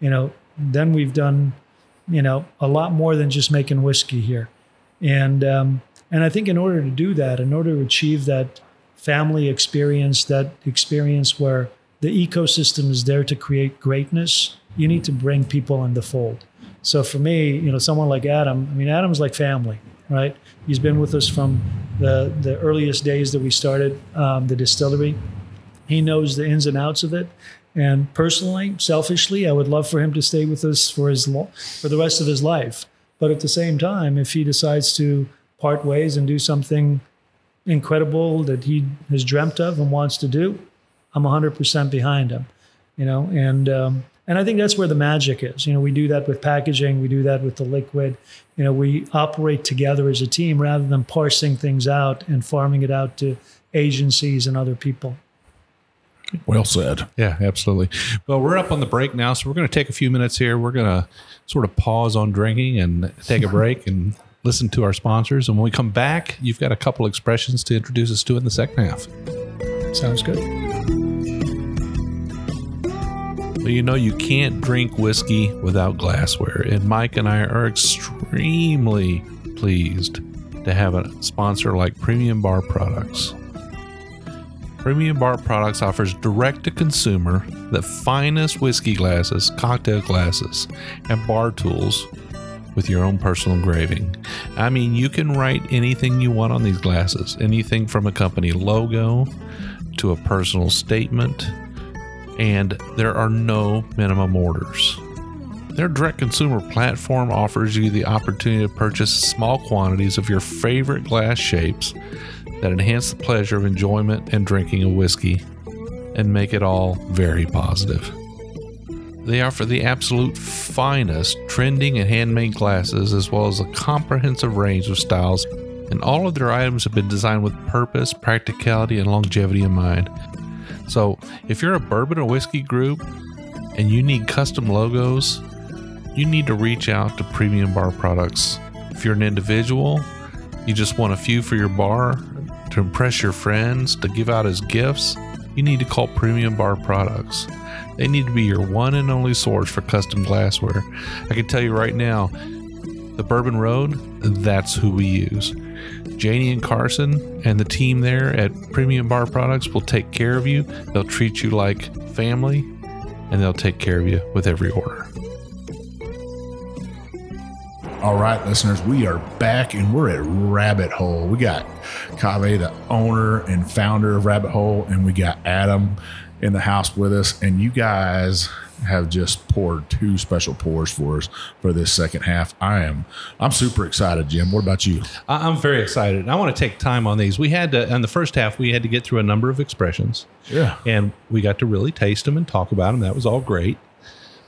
you know, then we've done, you know, a lot more than just making whiskey here. And um, and I think in order to do that, in order to achieve that family experience, that experience where the ecosystem is there to create greatness, you need to bring people in the fold. So for me, you know, someone like Adam, I mean, Adam's like family, right? He's been with us from the the earliest days that we started um, the distillery. He knows the ins and outs of it. And personally, selfishly, I would love for him to stay with us for his lo- for the rest of his life. But at the same time, if he decides to part ways and do something incredible that he has dreamt of and wants to do, I'm 100% behind him. You know, and um, and I think that's where the magic is. You know, we do that with packaging, we do that with the liquid. You know, we operate together as a team rather than parsing things out and farming it out to agencies and other people. Well said. Yeah, absolutely. Well, we're up on the break now, so we're going to take a few minutes here. We're going to sort of pause on drinking and take a [LAUGHS] break and listen to our sponsors. And when we come back, you've got a couple expressions to introduce us to in the second half. Sounds good. Well, you know, you can't drink whiskey without glassware. And Mike and I are extremely pleased to have a sponsor like Premium Bar Products. Premium Bar Products offers direct to consumer the finest whiskey glasses, cocktail glasses, and bar tools with your own personal engraving. I mean, you can write anything you want on these glasses, anything from a company logo to a personal statement and there are no minimum orders. Their direct consumer platform offers you the opportunity to purchase small quantities of your favorite glass shapes that enhance the pleasure of enjoyment and drinking a whiskey and make it all very positive. They offer the absolute finest trending and handmade glasses as well as a comprehensive range of styles, and all of their items have been designed with purpose, practicality, and longevity in mind. So, if you're a bourbon or whiskey group and you need custom logos, you need to reach out to Premium Bar Products. If you're an individual, you just want a few for your bar to impress your friends, to give out as gifts, you need to call Premium Bar Products. They need to be your one and only source for custom glassware. I can tell you right now, the Bourbon Road, that's who we use. Janie and Carson and the team there at Premium Bar Products will take care of you. They'll treat you like family and they'll take care of you with every order. All right, listeners, we are back and we're at Rabbit Hole. We got Kaveh, the owner and founder of Rabbit Hole, and we got Adam in the house with us. And you guys have just poured two special pours for us for this second half. I am I'm super excited, Jim. What about you? I'm very excited. I want to take time on these. We had to, in the first half, we had to get through a number of expressions Yeah. and we got to really taste them and talk about them. That was all great.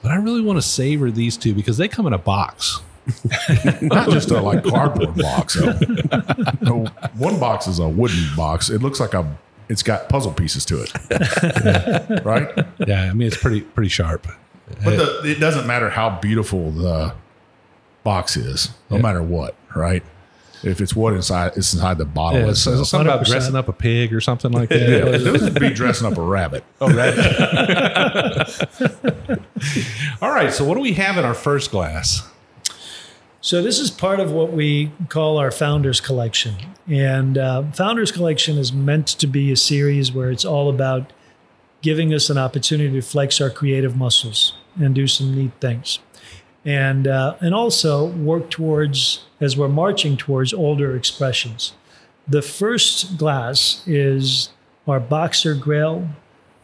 But I really want to savor these two because they come in a box. [LAUGHS] Not just a like cardboard box. [LAUGHS] no, one box is a wooden box. It looks like a it's got puzzle pieces to it. [LAUGHS] right? Yeah, I mean it's pretty pretty sharp. But the, it doesn't matter how beautiful the box is, no matter what, right? If it's what inside, it's inside the bottle Yeah, so itself. something about dressing up a pig or something like that. Yeah, this would be dressing up a rabbit. Oh, right. All right. So, what do we have in our first glass? So this is part of what we call our Founders Collection, and uh, Founders Collection is meant to be a series where it's all about giving us an opportunity to flex our creative muscles and do some neat things, and uh, and also work towards as we're marching towards older expressions. The first glass is our Boxergrail,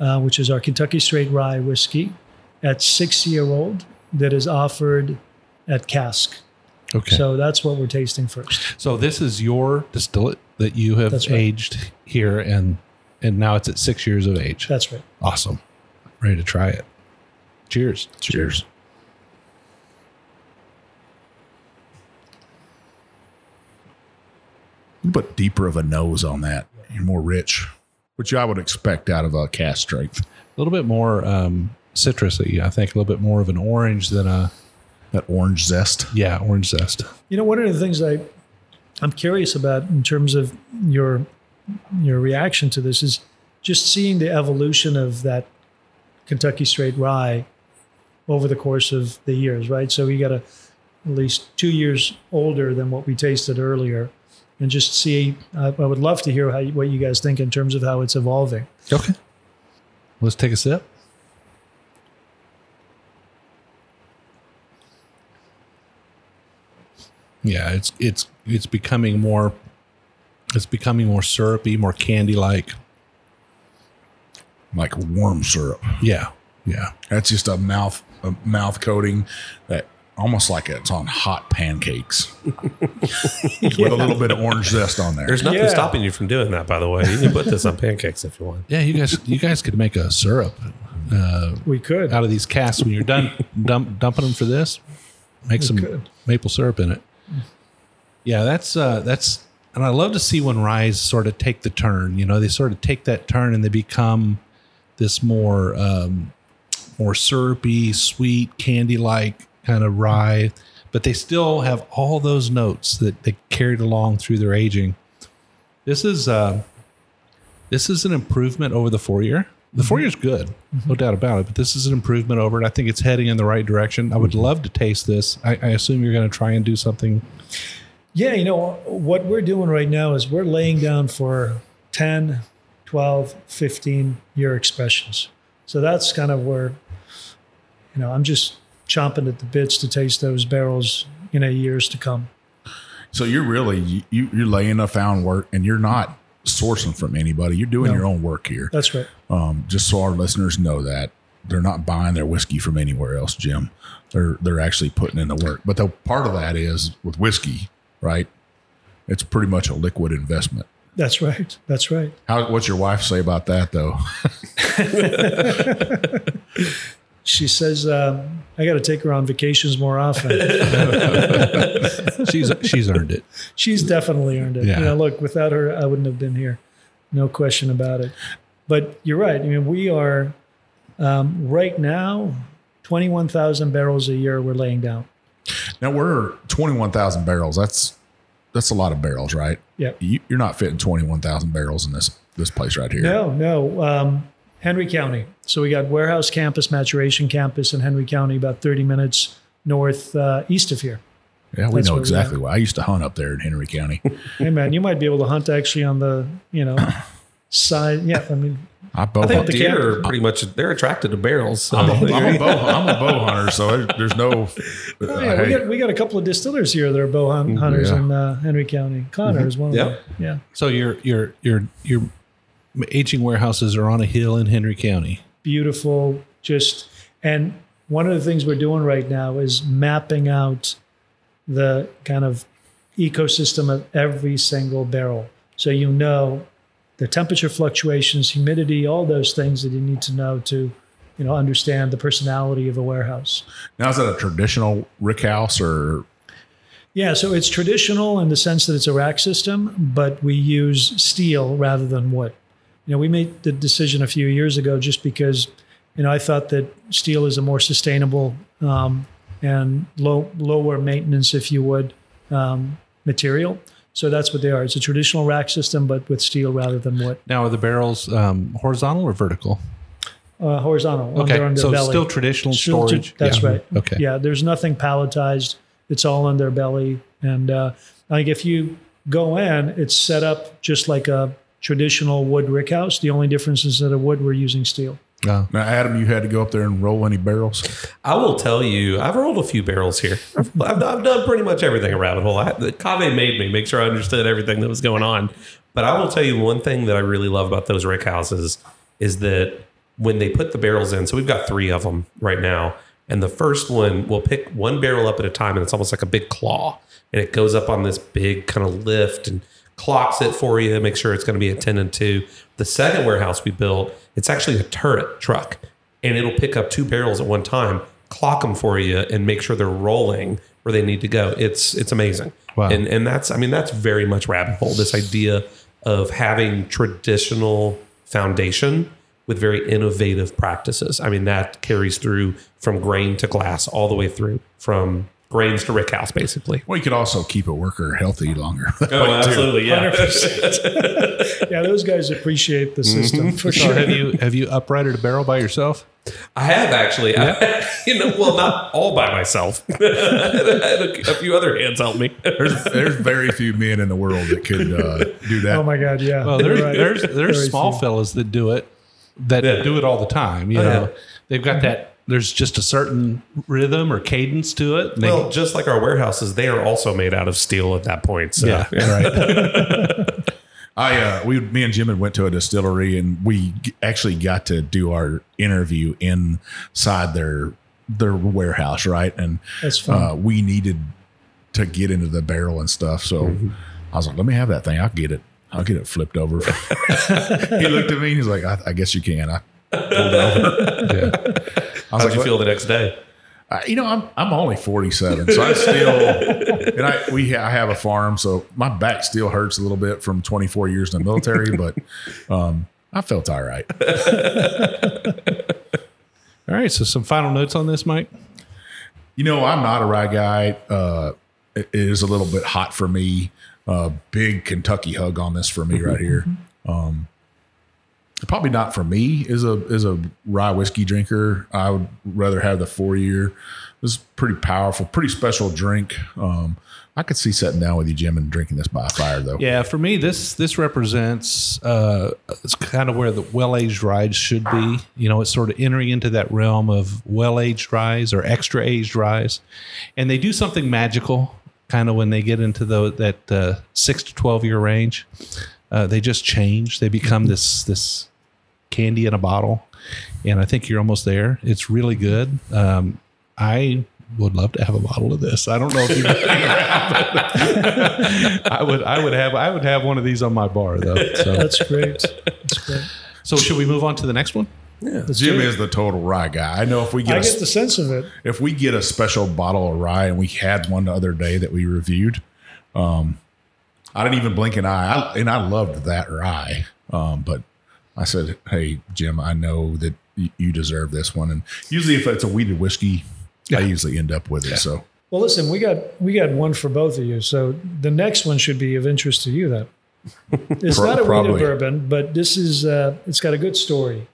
uh, which is our Kentucky Straight Rye whiskey at six year old that is offered at cask. Okay. So, So that's what we're tasting first. So this is your distillate that you have right. aged here, and and now it's at six years of age. That's right. awesome. Ready to try it. Cheers. Cheers. You put deeper of a nose on that. You're more rich, which I would expect out of a cask strength. A little bit more um, citrusy. I think a little bit more of an orange than a That orange zest. yeah orange zest. You know, one of the things I I'm curious about in terms of your your reaction to this is just seeing the evolution of that Kentucky Straight Rye over the course of the years, right? So we got a at least two years older than what we tasted earlier, and just see. I, I would love to hear how what you guys think in terms of how it's evolving. Okay. Let's take a sip. Yeah, it's it's it's becoming more it's becoming more syrupy, more candy like. Like warm syrup. Yeah. Yeah. That's just a mouth a mouth coating that almost like it's on hot pancakes [LAUGHS] with a little bit of orange zest on there. There's nothing Yeah. stopping you from doing that, by the way. You can put this on pancakes if you want. Yeah, you guys you guys could make a syrup uh, We could. out of these casks when you're done dump, dumping them for this. Make some could. maple syrup in it. Yeah, that's uh, that's, and I love to see when ryes sort of take the turn. You know, they sort of take that turn and they become this more um, more syrupy, sweet, candy like kind of rye, but they still have all those notes that they carried along through their aging. This is uh, this is an improvement over the four year. The four year's good, no doubt about it. But this is an improvement over it. I think it's heading in the right direction. I would love to taste this. I, I assume you're going to try and do something. Yeah, you know, what we're doing right now is we're laying down for 10, 12, 15 year expressions. So that's kind of where, you know, I'm just chomping at the bits to taste those barrels in a years to come. So you're really you you're laying a found work and you're not sourcing from anybody. You're doing No. your own work here. That's right. Um, just so our listeners know that they're not buying their whiskey from anywhere else, Jim. They're they're actually putting in the work. But the part of that is with whiskey, right? It's pretty much a liquid investment. That's right. That's right. How what's your wife say about that though? [LAUGHS] She says, um, I got to take her on vacations more often. [LAUGHS] She's she's earned it. She's definitely earned it. Yeah. You know, look, without her, I wouldn't have been here. No question about it. But you're right. I mean, we are um, right now 21,000 barrels a year we're laying down. Now we're twenty one thousand barrels. That's that's a lot of barrels, right? Yeah. You, you're not fitting twenty one thousand barrels in this this place right here. No, no. Um, Henry County. So we got warehouse campus, maturation campus in Henry County, about 30 minutes north uh, east of here. Yeah, we That's know exactly why. I used to hunt up there in Henry County. [LAUGHS] Hey man, you might be able to hunt actually on the, you know, side. Yeah, I mean, I bow I think the Deer are pretty much they're attracted to barrels. So I'm a, I'm a bow. [LAUGHS] I'm a bow hunter, so there- there's no. Oh, yeah, we got we got a couple of distillers here that are bow hunt, hunters Yeah. in uh, Henry County. Connor is one of Yeah. them. Yeah, So your your your your aging warehouses are on a hill in Henry County. beautiful. Just and one of the things we're doing right now is mapping out the kind of ecosystem of every single barrel, so you know the temperature fluctuations, humidity, all those things that you need to know to, you know, understand the personality of a warehouse. now is that a traditional rick house or Yeah, so it's traditional in the sense that it's a rack system, but we use steel rather than wood. You know, we made the decision a few years ago just because you know, I thought that steel is a more sustainable um, and low lower maintenance, if you would, um, material. So that's what they are. It's a traditional rack system, but with steel rather than wood. Now, are the barrels um, horizontal or vertical? Uh, horizontal. Okay, so underbelly. still traditional Still storage. that's Yeah. right. Okay. Yeah, there's nothing palletized. It's all on their belly, and uh, like if you go in, it's set up just like a traditional wood rick house. The only difference is that a wood we're using steel. Uh, Now, Adam, you had to go up there and roll any barrels. I will tell you, I've rolled a few barrels here. I've, [LAUGHS] I've, I've done pretty much everything at Rabbit Hole. I, the Kaveh made me make sure I understood everything that was going on. But I will tell you one thing that I really love about those rick houses is that when they put the barrels in, so we've got three of them right now. And the first one, we'll pick one barrel up at a time, and it's almost like a big claw. And it goes up on this big kind of lift and clocks it for you, make sure it's going to be attended to. The second warehouse we built, it's actually a turret truck, and it'll pick up two barrels at one time, clock them for you, and make sure they're rolling where they need to go. It's it's amazing. Wow. And and that's I mean that's very much rabbit hole. This idea of having traditional foundation with very innovative practices. I mean that carries through from grain to glass all the way through from grains to rick house basically. Well, you could also keep a worker healthy longer. [LAUGHS] Oh, absolutely, yeah. 100%. [LAUGHS] yeah, those guys appreciate the system for so sure. have you have you uprighted a barrel by yourself? I have actually. I, [LAUGHS] you know, well, not all by myself. I had a, a few other hands help me. there's, there's very few men in the world that could uh, do that. Oh my God, yeah. Well, there's right. there's there's Very small few. fellas that do it that Yeah. do it all the time. You Oh, know, yeah. they've got that. There's just a certain rhythm or cadence to it. and they- Well, just like our warehouses, they are also made out of steel at that point. So. yeah, [LAUGHS] right. [LAUGHS] I uh, we me and Jim had went to a distillery and we actually got to do our interview inside their their warehouse, right? And That's fun. uh, we needed to get into the barrel and stuff, so Mm-hmm. I was like, "Let me have that thing. I'll get it. I'll get it flipped over." [LAUGHS] he looked at me and he's like, I, "I guess you can." I pulled it over. yeah. How'd like, you feel the next day? Uh, you know, I'm I'm only 47, so I still [LAUGHS] and I we I have a farm, so my back still hurts a little bit from 24 years in the military, [LAUGHS] but um, I felt all right. [LAUGHS] All right. So some final notes on this, Mike. You know, I'm not a rye guy. Uh, it is a little bit hot for me. Uh, big Kentucky hug on this for me right here. Um, probably not for me as a as a rye whiskey drinker. I would rather have the four year. This is pretty powerful, pretty special drink. Um, I could see sitting down with you, Jim, and drinking this by fire though. Yeah, for me, this this represents uh, it's kind of where the well aged ryes should be. You know, it's sort of entering into that realm of well aged ryes or extra aged ryes, and they do something magical. Kind of when they get into the that uh, six to twelve year range, uh, they just change. They become this this candy in a bottle, and I think you're almost there. It's really good. Um, I would love to have a bottle of this. I don't know if you. [LAUGHS] [LAUGHS] I would. I would have. I would have one of these on my bar though. So, That's great. That's great. so should we move on to the next one? Let's Jim do it. is the total rye guy. I know if we get, I a, get the sense of it. if we get a special bottle of rye, and we had one the other day that we reviewed, um, I didn't even blink an eye, I, and I loved that rye. Um, but I said, "Hey, Jim, I know that y- you deserve this one." And usually, if it's a wheated whiskey, I usually end up with it. So Well, listen, we got we got one for both of you. So the next one should be of interest to you. Then [LAUGHS] it's Pro- not a probably. wheated bourbon, but this is uh, it's got a good story.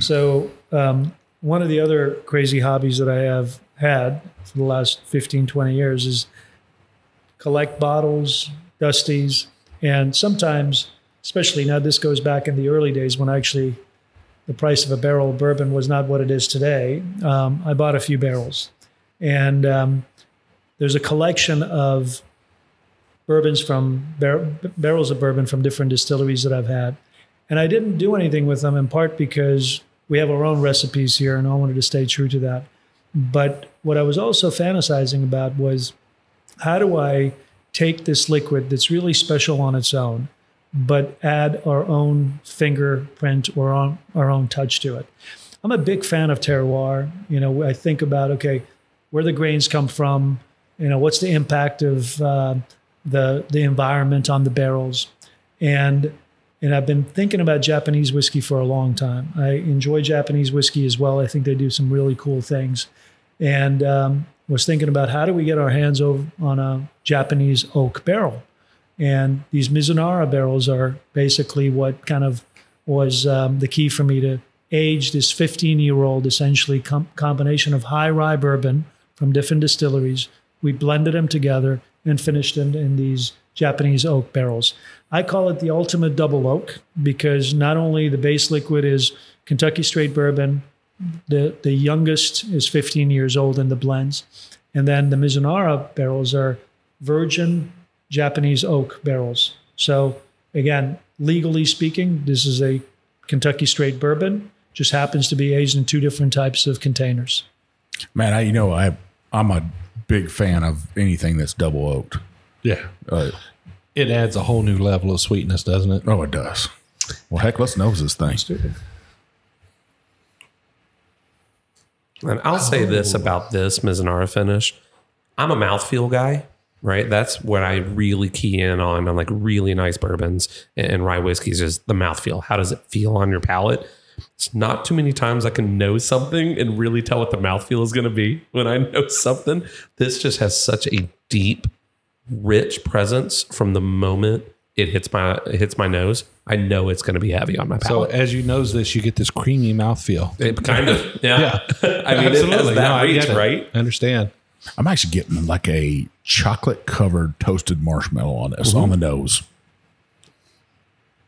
So um, one of the other crazy hobbies that I have had for the last 15, 20 years is collect bottles, dusties, and sometimes, especially now, this goes back in the early days when actually the price of a barrel of bourbon was not what it is today. Um, I bought a few barrels, and um, there's a collection of bourbons from bar- barrels of bourbon from different distilleries that I've had, and I didn't do anything with them in part because we have our own recipes here, and I wanted to stay true to that. But what I was also fantasizing about was how do I take this liquid that's really special on its own, but add our own fingerprint or our, own touch to it? I'm a big fan of terroir. You know, I think about okay, where the grains come from. You know, what's the impact of uh, the the environment on the barrels, and And I've been thinking about Japanese whiskey for a long time. I enjoy Japanese whiskey as well. I think they do some really cool things. And um, was thinking about how do we get our hands over on a Japanese oak barrel. And these Mizunara barrels are basically what kind of was um, the key for me to age this 15 year old, essentially com- combination of high rye bourbon from different distilleries. We blended them together and finished them in these Japanese oak barrels. I call it the ultimate double oak because not only the base liquid is Kentucky straight bourbon, the, the youngest is 15 years old in the blends. And then the Mizunara barrels are virgin Japanese oak barrels. So, again, legally speaking, this is a Kentucky straight bourbon, just happens to be aged in two different types of containers. Man, I you know I I'm a big fan of anything that's double oaked. Yeah. Uh, It adds a whole new level of sweetness, doesn't it? oh, it does. Well, heck, let's nose this thing. And I'll say this about this Mizunara finish. I'm a mouthfeel guy, right? That's what I really key in on on like really nice bourbons and, and rye whiskeys is the mouthfeel. How does it feel on your palate? It's not too many times I can know something and really tell what the mouthfeel is going to be when I [LAUGHS] know something. This just has such a deep, rich presence from the moment it hits my it hits my nose. I know it's going to be heavy on my palate. So as you nose this, you get this creamy mouthfeel. it kind of, yeah. [LAUGHS] Yeah. [LAUGHS] I mean, it has that No, reach, get it. right? I understand. I'm actually getting like a chocolate covered toasted marshmallow on this on the nose.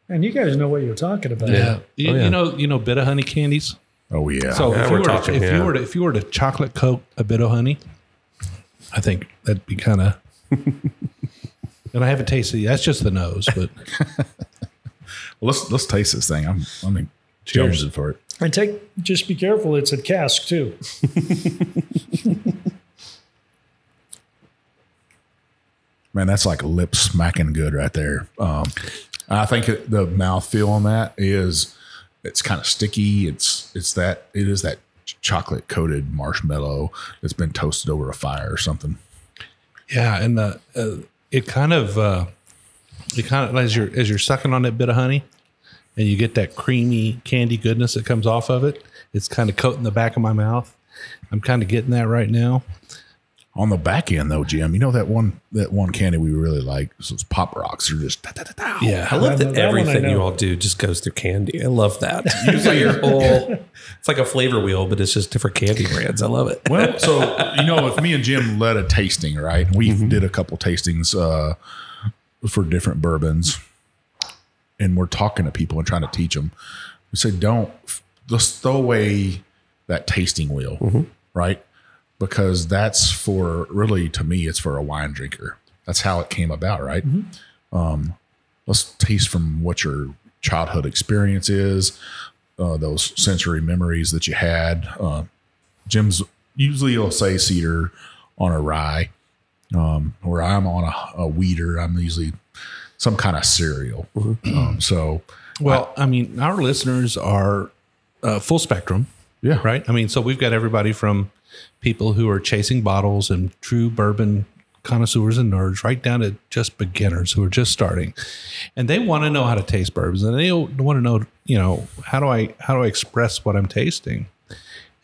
And you guys know what you're talking about. Yeah. Oh, you, Oh, yeah. you know, you know, bit of honey candies. Oh yeah. So Yeah, if, we're you were, talking, to, if yeah. you were to if you were to chocolate coat a bit of honey, I think that'd be kind of. [LAUGHS] and I haven't tasted it. That's just the nose, but [LAUGHS] well, let's let's taste this thing. I'm I'm Cheers. jonesing for it. And take, just be careful, it's a cask too. [LAUGHS] Man, that's like lip smacking good right there. Um, I think the mouth feel on that is it's kind of sticky. It's it's that it is that chocolate coated marshmallow that's been toasted over a fire or something. yeah, and the uh, it kind of uh, it kind of as you're as you're sucking on that bit of honey, and you get that creamy candy goodness that comes off of it. It's kind of coating the back of my mouth. I'm kind of getting that right now. On the back end though, Jim, you know that one that one candy we really like. So it's pop rocks. They're just da, da, da, da. Yeah, I love That- that, that one everything you all do just goes through candy. I love that. [LAUGHS] Usually your whole it's like a flavor wheel, but it's just different candy brands. I love it. Well, so you know, if me and Jim led a tasting, right? We did a couple tastings uh, for different bourbons, and we're talking to people and trying to teach them. We said, don't just throw away that tasting wheel, right? Because that's for really to me, it's for a wine drinker. That's how it came about, right? Um, let's taste from what your childhood experience is, uh, those sensory memories that you had. Uh, Jim's usually he'll say cedar on a rye, um, where I'm on a, a weeder. I'm usually some kind of cereal. Um, so Well, I mean, our listeners are uh, full spectrum, yeah, right? I mean, so we've got everybody from people who are chasing bottles and true bourbon connoisseurs and nerds, right down to just beginners who are just starting, and they want to know how to taste bourbons, and they want to know, you know, how do I how do I express what I'm tasting?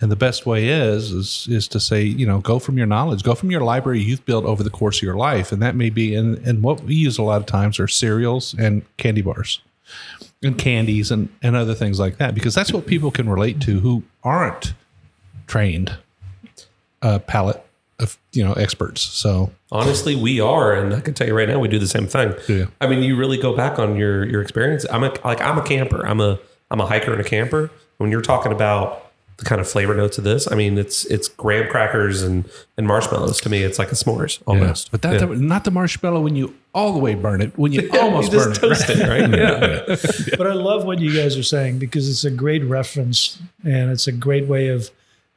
And the best way is is is to say, you know, go from your knowledge, go from your library you've built over the course of your life, and that may be and and what we use a lot of times are cereals and candy bars and candies and, and other things like that because that's what people can relate to who aren't trained uh, palate of you know experts. So Honestly, we are, and I can tell you right now, we do the same thing. Yeah. I mean, you really go back on your your experience. I'm a like I'm a camper. I'm a I'm a hiker and a camper. When you're talking about the kind of flavor notes of this, I mean, it's it's graham crackers and and marshmallows. To me, it's like a s'mores almost. but that, Yeah. that- not the marshmallow when you all the way burn it when you [LAUGHS] almost you burn just it. toast it, right? [LAUGHS] yeah. [LAUGHS] But I love what you guys are saying because it's a great reference and it's a great way of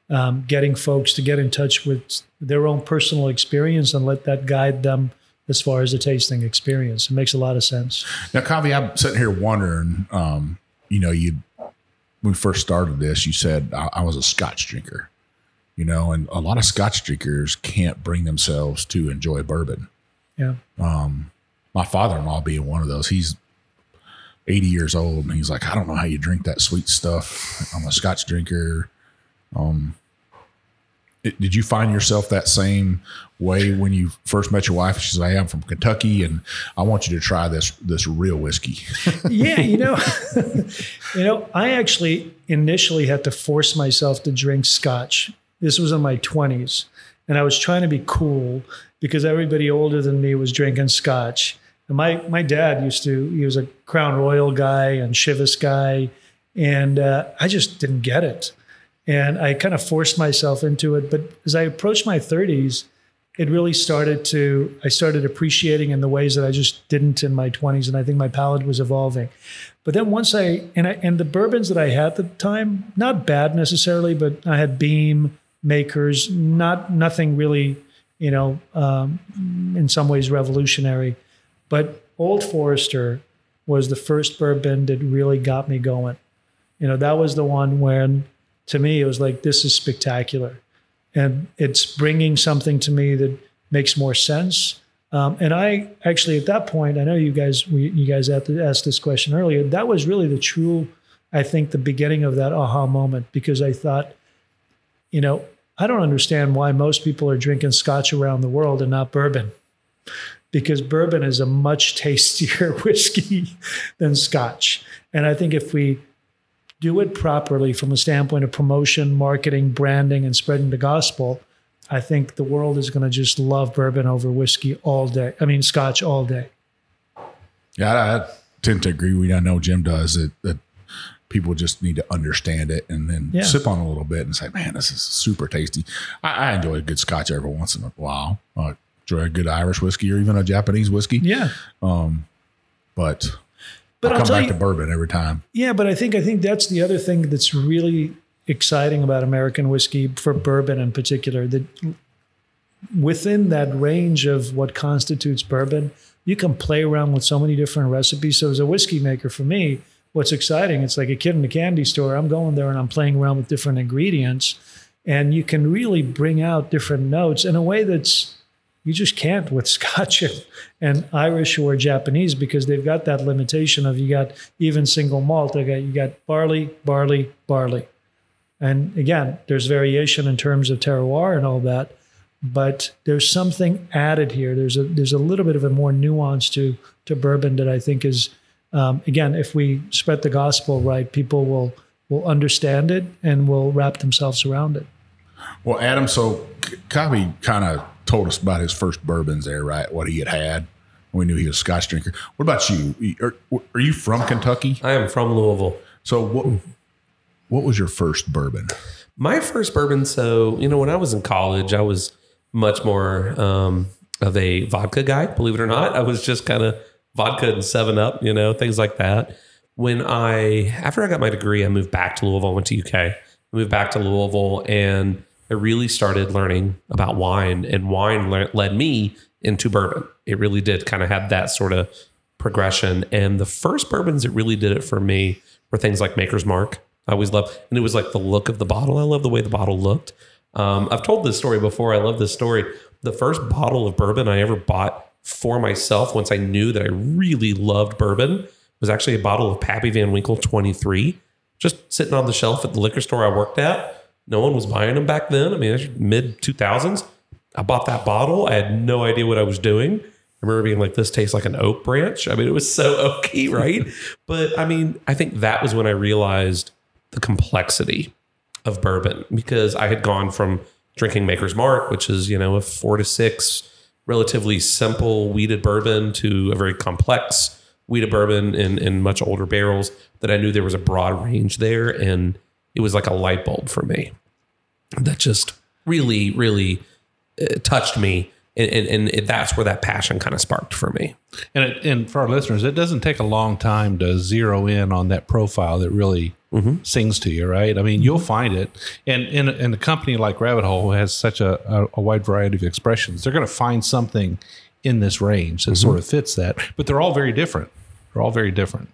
um, getting folks to get in touch with their own personal experience and let that guide them as far as the tasting experience. It makes a lot of sense. Now, Kaveh, I'm sitting here wondering. Um, you know, you when we first started this, you said I, I was a Scotch drinker. You know, and a lot of Scotch drinkers can't bring themselves to enjoy bourbon. Yeah. my father-in-law being one of those he's 80 years old, and he's like, I don't know how you drink that sweet stuff. I'm a Scotch drinker. Um, it- did you find yourself that same way when you first met your wife? She said, hey, I'm from Kentucky, and I want you to try this this real whiskey. [LAUGHS] yeah, you know, [LAUGHS] you know, I actually initially had to force myself to drink scotch. This was in my 20s, and I was trying to be cool because everybody older than me was drinking scotch. And my my dad used to he was a Crown Royal guy and Chivas guy, and uh, I just didn't get it, and I kind of forced myself into it. But as I approached my 30s, it really started to I started appreciating in the ways that I just didn't in my 20s, and I think my palate was evolving. But then once I and I and the bourbons that I had at the time, not bad necessarily, but I had Beam makers, not nothing really, you know, um, in some ways revolutionary. But Old Forester was the first bourbon that really got me going. You know, that was the one when, to me, it was like this is spectacular, and it's bringing something to me that makes more sense. Um, and I actually, at that point, I know you guys, we, you guys asked this question earlier. That was really the true, I think, the beginning of that aha moment because I thought, you know, I don't understand why most people are drinking scotch around the world and not bourbon because bourbon is a much [LAUGHS] tastier [LAUGHS] whiskey than scotch. And I think if we do it properly from a standpoint of promotion, marketing, branding, and spreading the gospel, I think the world is going to just love bourbon over whiskey all day. I mean, scotch all day. Yeah, I, I tend to agree. We I know Jim does that. That people just need to understand it and then Yeah. sip on a little bit and say, "Man, this is super tasty." I, I enjoy a good Scotch every once in a while. Uh, enjoy a good Irish whiskey or even a Japanese whiskey. Yeah. Um, But But I I'll come back you, to bourbon every time. Yeah, but I think I think that's the other thing that's really exciting about American whiskey for bourbon in particular. That within that range of what constitutes bourbon, you can play around with so many different recipes. So as a whiskey maker, for me, what's exciting, it's like a kid in a candy store. I'm going there and I'm playing around with different ingredients, and you can really bring out different notes in a way that's you just can't with [LAUGHS] Scotch and, Irish or Japanese because they've got that limitation of you got even single malt. They got you got barley, barley, barley, and again, there's variation in terms of terroir and all that, but there's something added here. There's a there's a little bit of a more nuance to to bourbon that I think is um, again, if we spread the gospel right, people will will understand it and will wrap themselves around it. Well, Adam, so Kaveh kind of told us about his first bourbons there, right? What he had had. We knew he was a Scotch drinker. What about you? Are, are you from Kentucky? I am from Louisville. So what? What was your first bourbon? My first bourbon. So you know, when I was in college, I was much more um, of a vodka guy. Believe it or not, I was just kind of vodka and Seven Up, you know, things like that. When I after I got my degree, I moved back to Louisville. I went to UK. I moved back to Louisville, and I really started learning about wine, and wine le- led me into bourbon. It really did kind of have that sort of progression. And the first bourbons that really did it for me were things like Maker's Mark. I always loved, and it was like the look of the bottle. I love the way the bottle looked. Um, I've told this story before. I love this story. The first bottle of bourbon I ever bought for myself, once I knew that I really loved bourbon, was actually a bottle of Pappy Van Winkle 23, just sitting on the shelf at the liquor store I worked at. No one was buying them back then. I mean, mid 2000s. I bought that bottle. I had no idea what I was doing. I remember being like, this tastes like an oak branch. I mean, it was so [LAUGHS] oaky, right? but I mean, I think that was when I realized the complexity of bourbon because I had gone from drinking Maker's Mark, which is, you know, a four to six relatively simple wheated bourbon to a very complex wheated bourbon in, in much older barrels that I knew there was a broad range there. And it was like a light bulb for me that just really, really uh, touched me. And, and, and it, that's where that passion kind of sparked for me. And it, and for our listeners, it doesn't take a long time to zero in on that profile that really mm-hmm. sings to you, right? I mean, you'll mm-hmm. find it, and in in a company like Rabbit Hole who has such a, a, a wide variety of expressions, they're going to find something in this range that mm-hmm. sort of fits that. But they're all very different. They're all very different.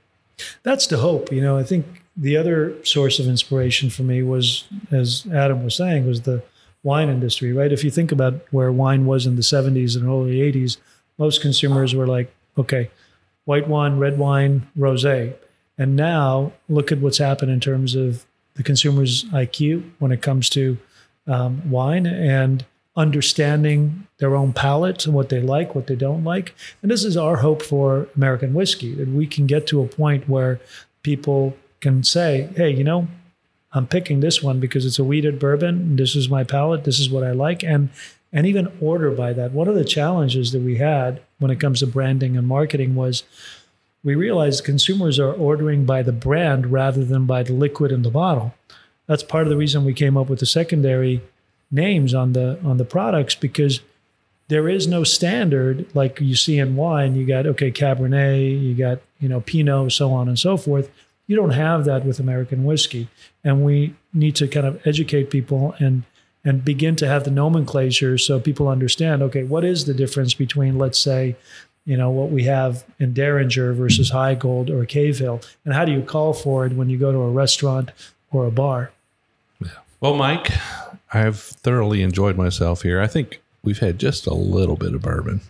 that's the hope. You know, I think the other source of inspiration for me was, as Adam was saying, was the wine industry, right? If you think about where wine was in the 70s and early 80s, most consumers were like, okay, white wine, red wine, rosé. And now look at what's happened in terms of the consumer's IQ when it comes to um, wine and understanding their own palate and what they like, what they don't like. And this is our hope for American whiskey that we can get to a point where people can say, hey, you know, I'm picking this one because it's a wheated bourbon. This is my palate. This is what I like. And and even order by that. One of the challenges that we had when it comes to branding and marketing was we realized consumers are ordering by the brand rather than by the liquid in the bottle. That's part of the reason we came up with the secondary names on the on the products because there is no standard like you see in wine. You got okay Cabernet, you got you know Pinot, so on and so forth. You don't have that with American whiskey, and we need to kind of educate people and and begin to have the nomenclature so people understand. Okay, what is the difference between let's say you know what we have in Dareringer versus Heigold or Cavehill, and how do you call for it when you go to a restaurant or a bar? Well, Mike, I've thoroughly enjoyed myself here. I think we've had just a little bit of bourbon. [LAUGHS]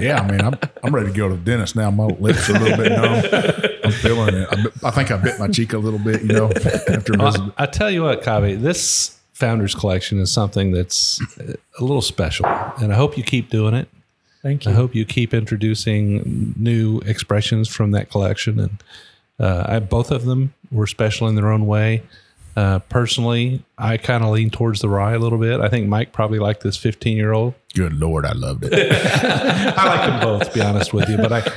Yeah, I mean, I'm, I'm ready to go to the dentist now. My lips are a little bit numb. [LAUGHS] I'm feeling it. I, bit- I think I bit my cheek a little bit, you know, [LAUGHS] after Well, visiting. I tell you what, Kaveh, this Founders Collection is something that's a little special, and I hope you keep doing it. Thank you. I hope you keep introducing new expressions from that collection, and uh, I, both of them were special in their own way. Uh, personally, I kind of lean towards the rye a little bit. I think Mike probably liked this 15 year old. Good Lord, I loved it. [LAUGHS] I like them both, to be honest with you, but I,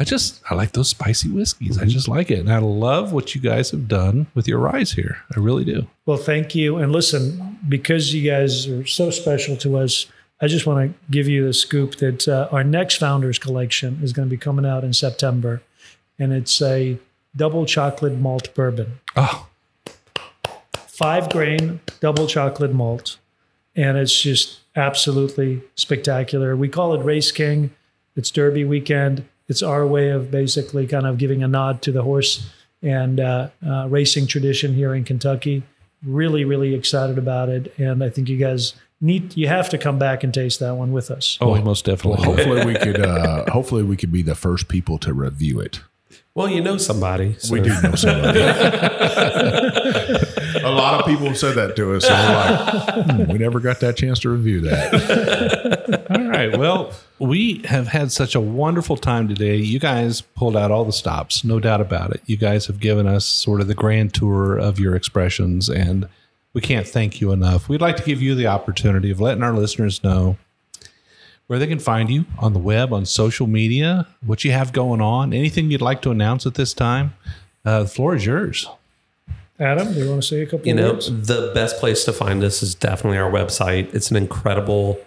I just I like those spicy whiskeys. I just like it, and I love what you guys have done with your rise here. I really do. Well, thank you. And listen, because you guys are so special to us, I just want to give you the scoop that uh, our next Founders Collection is going to be coming out in September. And it's a double chocolate malt bourbon, Oh, five grain double chocolate malt. And it's just absolutely spectacular. We call it Raceking. It's Derby weekend. It's our way of basically kind of giving a nod to the horse and uh, uh, racing tradition here in Kentucky. Really, really excited about it, and I think you guys need you have to come back and taste that one with us. oh, most definitely. Well, hopefully we could. [LAUGHS] Uh, hopefully we could be the first people to review it. Well, you know somebody. so- We do know somebody. [LAUGHS] a lot of people have said that to us. So we're like, hmm, we never got that chance to review that. [LAUGHS] All right. Well, we have had such a wonderful time today. You guys pulled out all the stops, no doubt about it. You guys have given us sort of the grand tour of your expressions, and we can't thank you enough. We'd like to give you the opportunity of letting our listeners know where they can find you on the web, on social media, what you have going on, anything you'd like to announce at this time. Uh, the floor is yours. Adam, do you want to say a couple you of know, words? the best place to find us is definitely our website. It's an incredible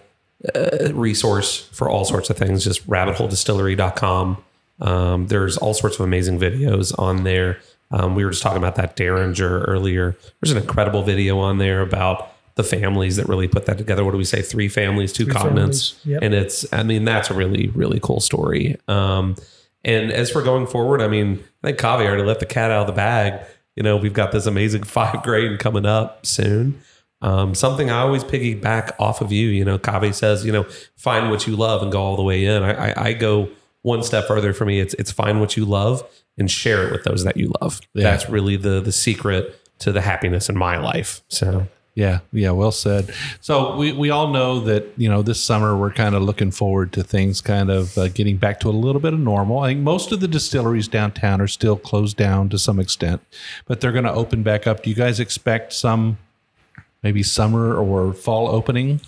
uh, resource for all sorts of things. Just rabbitholedistillery.com. Um, there's all sorts of amazing videos on there. Um, we were just talking about that Dareringer earlier. There's an incredible video on there about the families that really put that together. What do we say? Three families, two Three continents. families, yep. And it's, I mean, that's a really, really cool story. Um, and as for going forward, I mean, I think Kaveh already let the cat out of the bag. You know, we've got this amazing [LAUGHS] five grade coming up soon. Um, something I always piggyback off of you. You know, Kaveh says, you know, find what you love and go all the way in. I, I, I go one step further for me. It's it's find what you love and share it with those that you love. Yeah. That's really the the secret to the happiness in my life. So Yeah, yeah, well said. So we, we all know that you know this summer we're kind of looking forward to things kind of uh, getting back to a little bit of normal. I think most of the distilleries downtown are still closed down to some extent, but they're going to open back up. Do you guys expect some maybe summer or fall opening?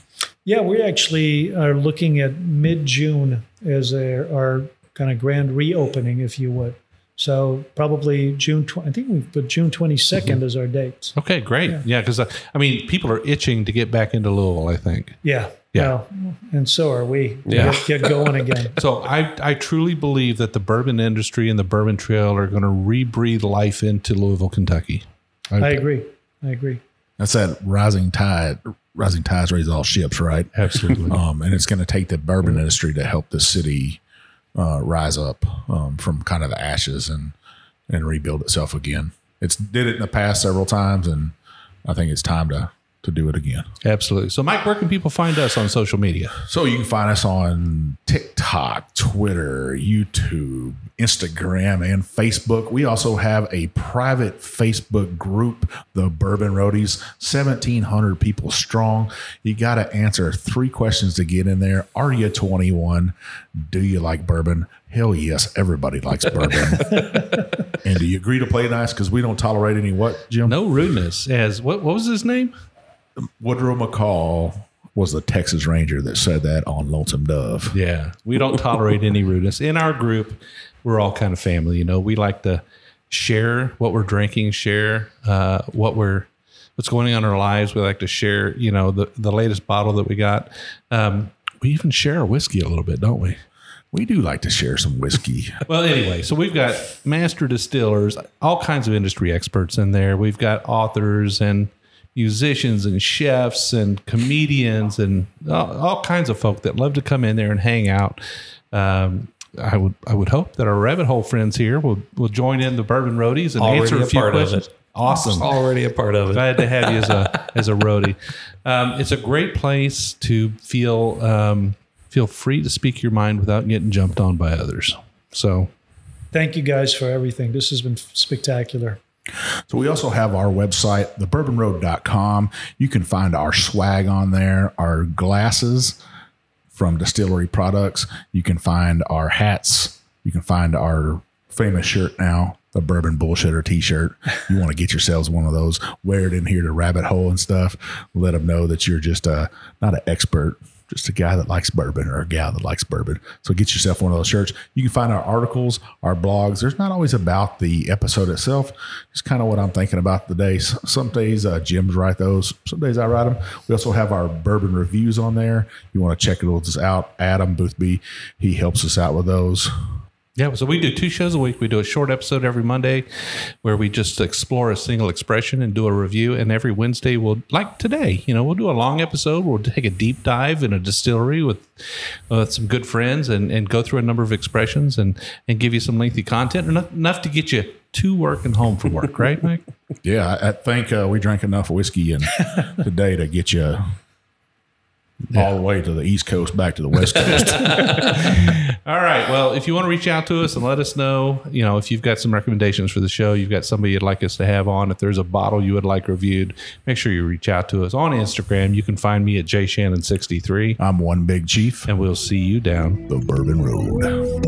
Yeah, we actually are looking at mid June as a, our kind of grand reopening, if you would. So probably June. Tw- I think we've put June twenty Mm-hmm. as our date. Okay, great. Yeah, because uh, I mean people are itching to get back into Louisville. I think. Yeah, Yeah. Well, and so are we. Yeah. Get, get going again. [LAUGHS] So I, I truly believe that the bourbon industry and the bourbon trail are going to rebreathe life into Louisville, Kentucky. I agree. I agree. That's that rising tide. Rising tides raise all ships, right? Absolutely. [LAUGHS] Um, and it's going to take the bourbon industry to help the city uh, rise up um, from kind of the ashes and and rebuild itself again. It's did it in the past several times, and I think it's time to to do it again. Absolutely. So, Mike, where can people find us on social media? So you can find us on TikTok, Twitter, YouTube, Instagram, and Facebook. We also have a private Facebook group, the Bourbon Roadies, 1,700 people strong. You got to answer three questions to get in there. Are you 21? Do you like bourbon? Hell yes, everybody likes bourbon. [LAUGHS] and do you agree to play nice? Because we don't tolerate any what, Jim? No rudeness. As what? What was his name? Woodrow McCall was the Texas Ranger that said that on Lonesome Dove. Yeah, we don't tolerate any rudeness in our group. We're all kind of family. You know, we like to share what we're drinking, share uh, what we're what's going on in our lives. We like to share, you know, the the latest bottle that we got. Um, we even share our whiskey a little bit, don't we? We do like to share some whiskey. [LAUGHS] Well, anyway, so we've got master distillers, all kinds of industry experts in there. We've got authors and musicians and chefs and comedians and all, all kinds of folk that love to come in there and hang out. Um, I would I would hope that our rabbit hole friends here will will join in the bourbon roadies and Already answer a a few part of questions. it. Awesome. Already a part of it. Glad to have you as a [LAUGHS] as a roadie. Um, it's a great place to feel um, feel free to speak your mind without getting jumped on by others. So Thank you guys for everything. This has been spectacular. So we also have our website, thebourbonroad.com. You can find our swag on there, our glasses from distillery products. You can find our hats. You can find our famous shirt now, the bourbon bullshitter t-shirt. You want to get yourselves one of those, wear it in here to rabbit hole and stuff. Let them know that you're just uh, a, not an expert, just a guy that likes bourbon or a gal that likes bourbon. So get yourself one of those shirts. You can find our articles, our blogs. There's not always about the episode itself, just kind of what I'm thinking about the day. Some days uh, Jim's write those. Some days I write them. We also have our bourbon reviews on there. You want to check those out. Adam Boothby, he helps us out with those. Yeah, so we do two shows a week. We do a short episode every Monday where we just explore a single expression and do a review. And every Wednesday, we'll, like today, you know, we'll do a long episode. We'll take a deep dive in a distillery with uh, some good friends and, and go through a number of expressions and, and give you some lengthy content, enough, enough to get you to work and home from work, right, Mike? [LAUGHS] Yeah, I, I think uh, we drank enough whiskey and [LAUGHS] today to get you all the way to the East Coast, back to the West Coast. [LAUGHS] [LAUGHS] All right. Well, if you want to reach out to us and let us know, you know, if you've got some recommendations for the show, you've got somebody you'd like us to have on, if there's a bottle you would like reviewed, make sure you reach out to us on Instagram. You can find me at jshannon63, I'm one big chief, and we'll see you down the Bourbon Road.